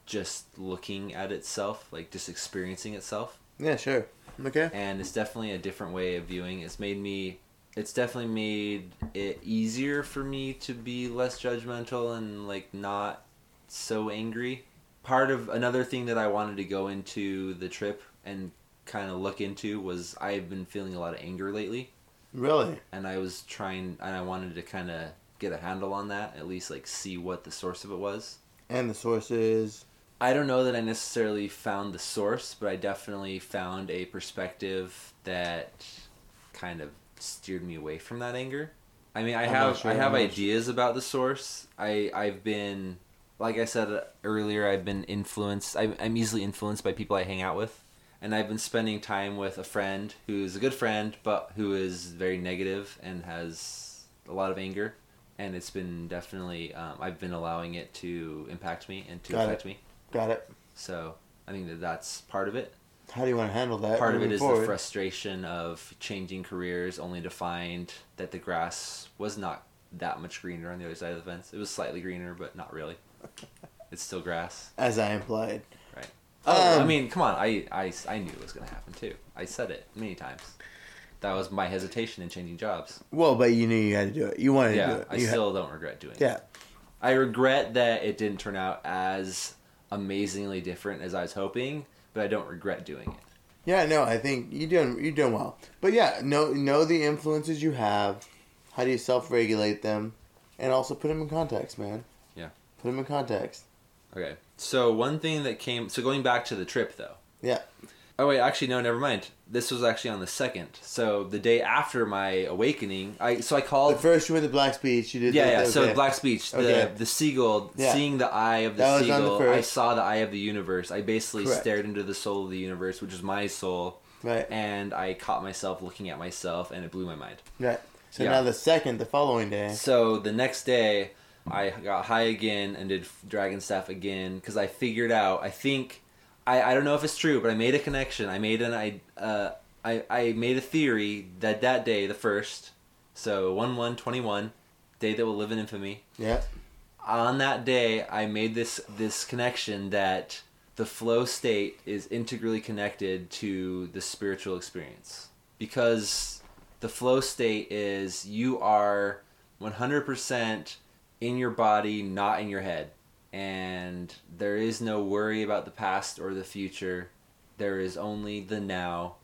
just looking at itself, like just experiencing itself. Yeah. Sure. Okay. And it's definitely a different way of viewing. It's made me. It's definitely made it easier for me to be less judgmental and like not so angry. Part of another thing that I wanted to go into the trip and kind of look into was I've been feeling a lot of anger lately, Really. and I was trying and I wanted to kind of get a handle on that, at least like see what the source of it was. And the sources. I don't know that I necessarily found the source, but I definitely found a perspective that kind of steered me away from that anger. I mean, I I'm have sure I have ideas about the source. I I've been like I said earlier, I've been influenced. I'm, I'm easily influenced by people I hang out with, and I've been spending time with a friend who's a good friend, but who is very negative and has a lot of anger. And it's been definitely um, I've been allowing it to impact me and to Got it. affect me. Got it. So I think that that's part of it. How do you want to handle that? Part of it is forward? the frustration of changing careers only to find that the grass was not that much greener on the other side of the fence. It was slightly greener, but not really. It's still grass. As I implied. Oh, I Um, mean, come on. I, I, I knew it was going to happen too. I said it many times. That was my hesitation in changing jobs. Well, but you knew you had to do it. You wanted to do Yeah, it. I You had- still don't regret doing it. yeah. I regret that it didn't turn out as amazingly different as I was hoping, but I don't regret doing it. Yeah, no, I think you're doing you're doing well. But yeah, know know the influences you have. How do you self regulate them, and also put them in context, man. Yeah. Put them in context. Okay. So one thing that came so going back to the trip though. Yeah. Oh wait, actually no, never mind. This was actually on the second. So the day after my awakening, I so I The called first you went to Black Beach. You did. Yeah, that, yeah. that- So okay. Black's Beach, the Okay. the seagull, Yeah. seeing the eye of the That was on the seagull, I saw the eye of the universe. I basically Correct. stared into the soul of the universe, which is my soul, Right. and I caught myself looking at myself, and it blew my mind. Right. So Yeah. now the second, the following day. So the next day, I got high again and did dragon staff again because I figured out. I think I, I don't know if it's true, but I made a connection. I made an I uh, I I made a theory that that day, the first, so one one twenty one, day that will live in infamy. Yeah. On that day, I made this this connection that the flow state is integrally connected to the spiritual experience because the flow state is you are 100% in your body, not in your head. And there is no worry about the past or the future. There is only the now.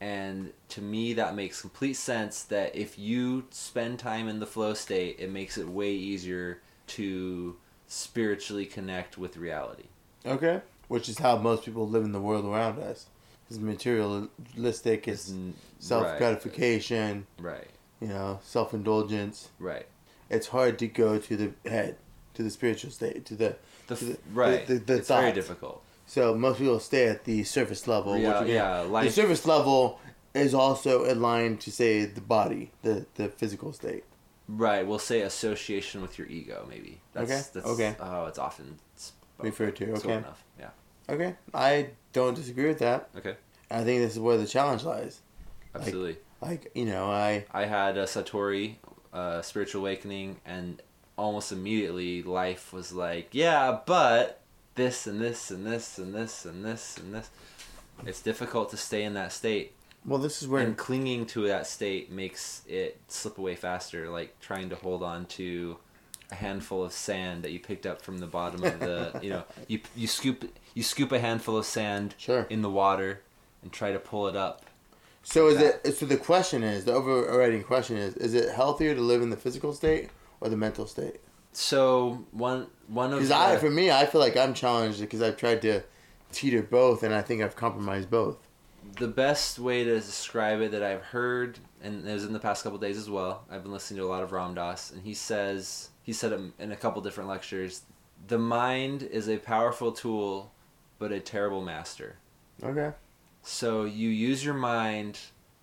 And to me, that makes complete sense that if you spend time in the flow state, it makes it way easier to spiritually connect with reality. Okay. which is how most people live in the world around us. It's materialistic. It's n- self gratification. Right. You know, self indulgence. Right. It's hard to go to the head, to the spiritual state, to the. The, To the- right. the- the it's very difficult. So most people stay at the surface level. Yeah, which yeah, the surface level is also line to say the body, the the physical state. Right. We'll say association with your ego, maybe. That's, Okay, That's, okay. Oh, it's often Referred to, okay. of, Yeah. Okay, I don't disagree with that. Okay. I think this is where the challenge lies. Absolutely. Like you know, I I had a Satori, uh, spiritual awakening, and almost immediately life was like, yeah, but this and this and this and this and this and this. It's difficult to stay in that state, well, this is where and clinging to that state makes it slip away faster. Like trying to hold on to a handful of sand that you picked up from the bottom of the, you know, you you scoop you scoop a handful of sand Sure. in the water and try to pull it up. So is it? So the question is, the overriding question is: Is it healthier to live in the physical state or the mental state? So one one of Because I, for me, I feel like I'm challenged because I've tried to teeter both, and I think I've compromised both. the best way to describe it that I've heard, and it was in the past couple days as well. I've been listening to a lot of Ram Dass, and he says he said it in a couple different lectures. The mind is a powerful tool, but a terrible master. Okay. So you use your mind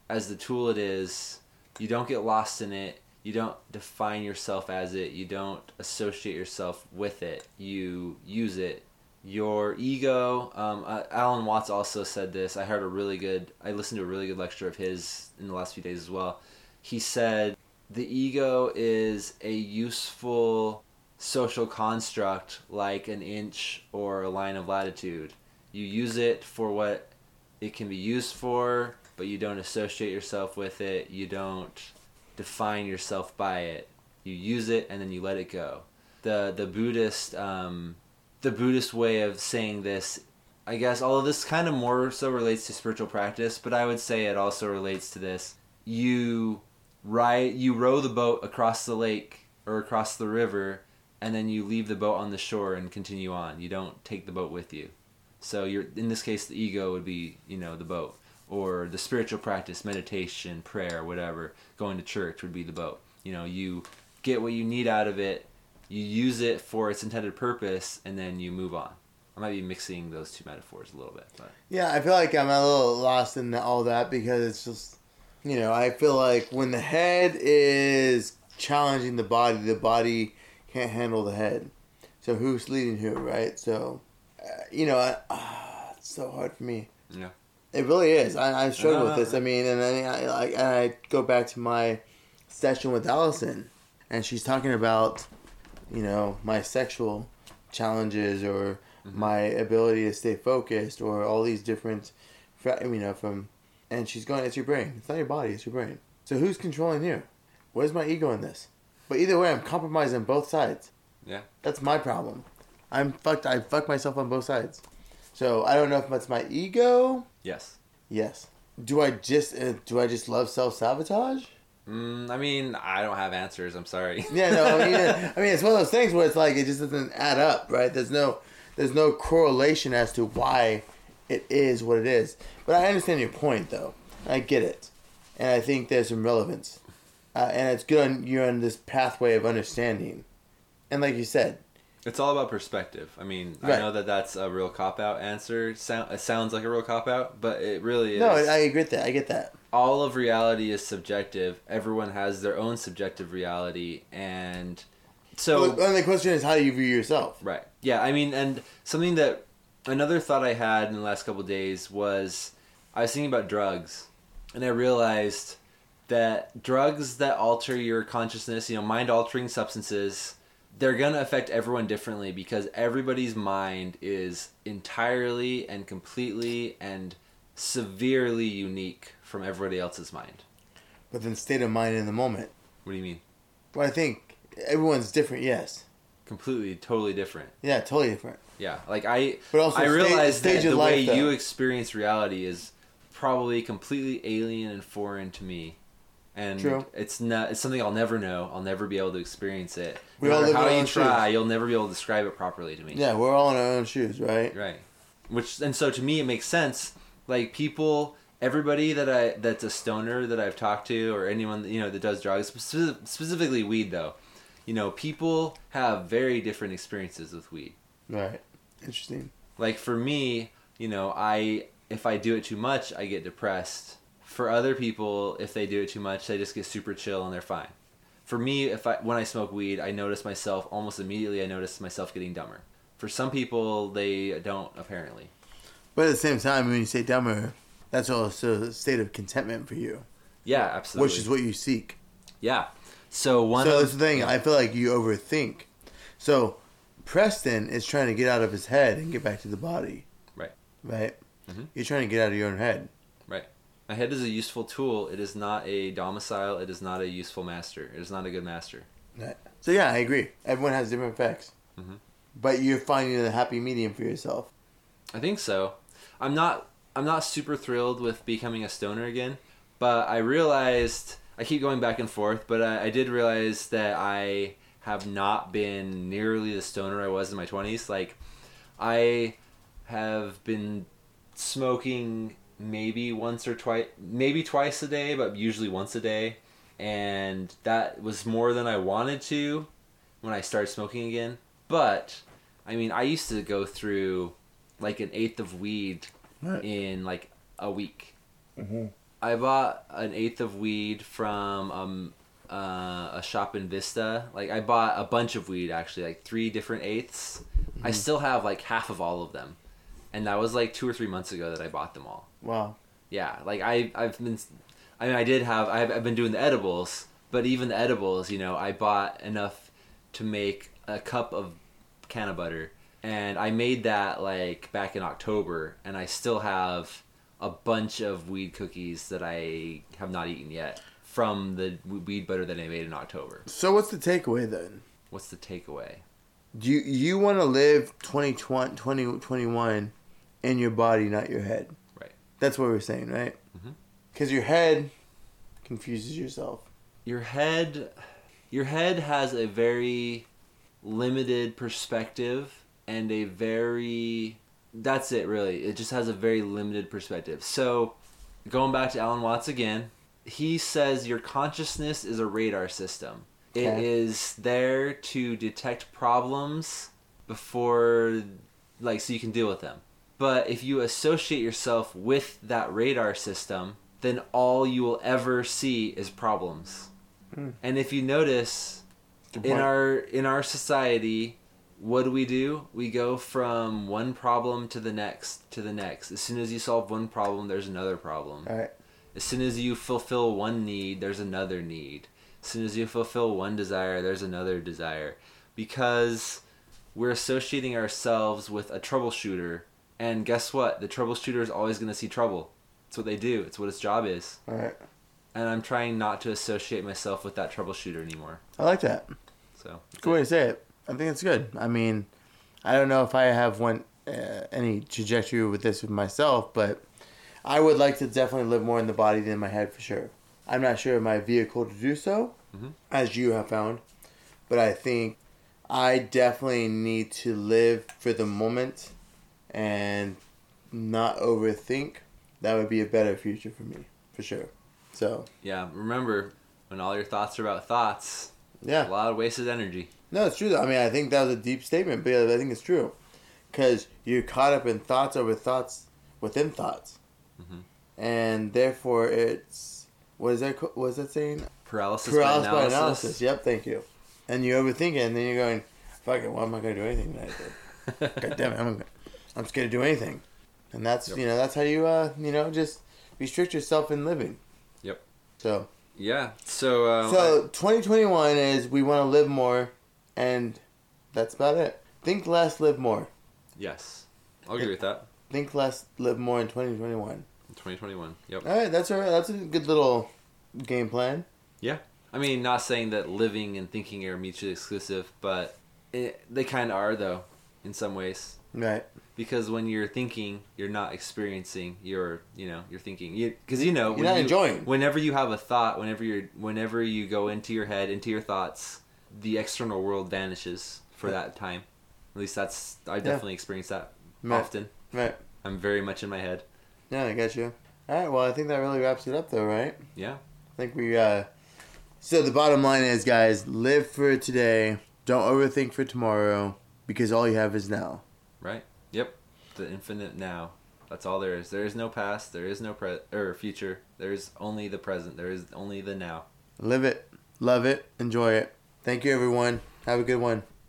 as the tool it is. You don't get lost in it. You don't define yourself as it. You don't associate yourself with it. You use it. Your ego. Um, uh, Alan Watts also said this. I heard a really good. I listened to a really good lecture of his in the last few days as well. He said the ego is a useful social construct like an inch or a line of latitude. You use it for what it can be used for, but you don't associate yourself with it. You don't define yourself by it. You use it and then you let it go. The the Buddhist um, the Buddhist way of saying this, I guess, although this kind of more so relates to spiritual practice, but I would say it also relates to this. You ride, you row the boat across the lake or across the river, and then you leave the boat on the shore and continue on. You don't take the boat with you. So you're in this case the ego would be, you know, the boat. Or the spiritual practice, meditation, prayer, whatever, going to church would be the boat. You know, you get what you need out of it, you use it for its intended purpose, and then you move on. I might be mixing those two metaphors a little bit, but Yeah, I feel like I'm a little lost in all that because it's just, you know, I feel like when the head is challenging the body, the body can't handle the head. So who's leading who, right? So, you know, I, ah, it's so hard for me. Yeah. It really is. I, I struggle with this. I mean, and then I, I, and I go back to my session with Allison, and she's talking about, you know, my sexual challenges or Mhm. my ability to stay focused or all these different, fra- you know, from, and she's going, it's your brain. It's not your body. It's your brain. So who's controlling you? Where's my ego in this? But either way, I'm compromised on both sides. Yeah. That's my problem. I'm fucked. I fuck myself on both sides. So I don't know if that's my ego. yes. Yes. Do I just uh, do I just love self sabotage? Mm, I mean, I don't have answers. I'm sorry. Yeah, no. I mean, I mean, it's one of those things where it's like it just doesn't add up, right? There's no there's no correlation as to why it is what it is. But I understand your point, though. I get it, and I think there's some relevance, uh, and it's good on you're on this pathway of understanding. And like you said, It's all about perspective. I mean, Right. I know that that's a real cop out answer. Sound, it sounds like a real cop out, but it really is. no, I agree with that. I get that. all of reality is subjective. Everyone has their own subjective reality, and so Well, and the question is, how do you view yourself? Right. Yeah, I mean, and something that another thought I had in the last couple of days was I was thinking about drugs, and I realized that drugs that alter your consciousness, you know, mind altering substances, they're going to affect everyone differently because everybody's mind is entirely and completely and severely unique from everybody else's mind. But then state of mind in the moment. What do you mean? Well, I think everyone's different. Yes. Completely, totally different. Yeah, totally different. Yeah, like I, But also I realize stage that the way though. you experience reality is probably completely alien and foreign to me, and True. it's not. It's something I'll never know. I'll never be able to experience it. We no all matter live in how our you own try, shoes. you'll never be able to describe it properly to me. Yeah, we're all in our own shoes, right? Right. which and so to me it makes sense. Like people, everybody that I that's a stoner that I've talked to, or anyone you know that does drugs, specific, specifically weed though, you know, people have very different experiences with weed. Right. Interesting. Like for me, you know, I if I do it too much, I get depressed. For other people, if they do it too much, they just get super chill and they're fine. For me, if I when I smoke weed, I notice myself almost immediately. I notice myself getting dumber. For some people, they don't apparently. But at the same time, when you say dumber, that's also a state of contentment for you, Yeah, absolutely. which is what you seek. yeah. So one. so of, that's the thing. I feel like you overthink. So Preston is trying to get out of his head and get back to the body. Right. Right. Mhm. You're trying to get out of your own head. My head is a useful tool. It is not a domicile. It is not a useful master. It is not a good master. So yeah, I agree. Everyone has different effects. Mhm. But you're finding a happy medium for yourself. I think so. I'm not. I'm not super thrilled with becoming a stoner again, but I realized I keep going back and forth. But I, I did realize that I have not been nearly the stoner I was in my 20s. Like, I have been smoking maybe once or twice, maybe twice a day, but usually once a day, and that was more than I wanted to when I started smoking again. But I mean, I used to go through like an eighth of weed Right. in like a week. Mm-hmm. I bought an eighth of weed from um, uh, a shop in Vista. Like I bought a bunch of weed actually, like three different eighths. I still have like half of all of them, and that was like two or three months ago that I bought them all. Wow. Yeah, like I I've been, I mean I did have I've, I've been doing the edibles, but even the edibles, you know, I bought enough to make a cup of can of butter, and I made that like back in October, and I still have a bunch of weed cookies that I have not eaten yet from the weed butter that I made in October. So what's the takeaway then? What's the takeaway? Do you you want to live 2020, 2021 in your body, not your head? That's what we're saying, right? Mhm. Because your head confuses yourself. your head your head has a very limited perspective and a very that's it really it just has a very limited perspective so going back to alan watts again he says your consciousness is a radar system It Okay. is there to detect problems before like so you can deal with them but if you associate yourself with that radar system then all you will ever see is problems. Hmm. and if you notice in our in our society what do we do? We go from one problem to the next to the next. As soon as you solve one problem there's another problem. Right. as soon as you fulfill one need there's another need. As soon as you fulfill one desire there's another desire. Because we're associating ourselves with a troubleshooter and guess what the troubleshooter is always going to see trouble it's what they do it's what its job is All right. and i'm trying not to associate myself with that troubleshooter anymore I like that. so Good way to say it. I think it's good. I mean, I don't know if I have one uh, any trajectory with this with myself, but I would like to definitely live more in the body than my head for sure. I'm not sure of my vehicle to do so, Mhm. as you have found, but I think I definitely need to live for the moment and not overthink. That would be a better future for me, for sure. So, Yeah, remember when all your thoughts are about thoughts, yeah. a lot of wasted energy. No, it's true. Though. I mean, I think that was a deep statement, but I think it's true because you're caught up in thoughts over thoughts within thoughts, Mhm. and therefore it's what is that? What is that saying? Paralysis, Paralysis by by analysis. analysis. Yep, thank you. And you overthink it, and then you're going, "Fuck it, why am I going to do anything tonight?" God damn it, I'm, I'm scared to do anything, and that's Yep. you know that's how you uh you know just restrict yourself in living. Yep. So yeah. So. Uh, so 2021 is we want to live more, and that's about it. Think less, live more. yes, I'll agree with that. Think less, live more in 2021. 2021. Yep. All right, that's all right. That's a good little game plan. Yeah. I mean, not saying that living and thinking are mutually exclusive, but it, they kind of are though, in some ways. Right. Because when you're thinking, you're not experiencing. You're, you know, you're thinking. You, because you know, You're when not you- enjoying. Whenever you have a thought, whenever you're, whenever you go into your head, into your thoughts, the external world vanishes for that time. At least that's I definitely experience that Right. often. Right. I'm very much in my head. Yeah, I got you. All right. Well, I think that really wraps it up, though, right? Yeah. I think we. uh So the bottom line is, guys, live for today. Don't overthink for tomorrow because all you have is now. Right. The infinite now. That's all there is. There is no past. There is no pre or future. There is only the present. There is only the now. Live it, love it, enjoy it. Thank you, everyone. Have a good one.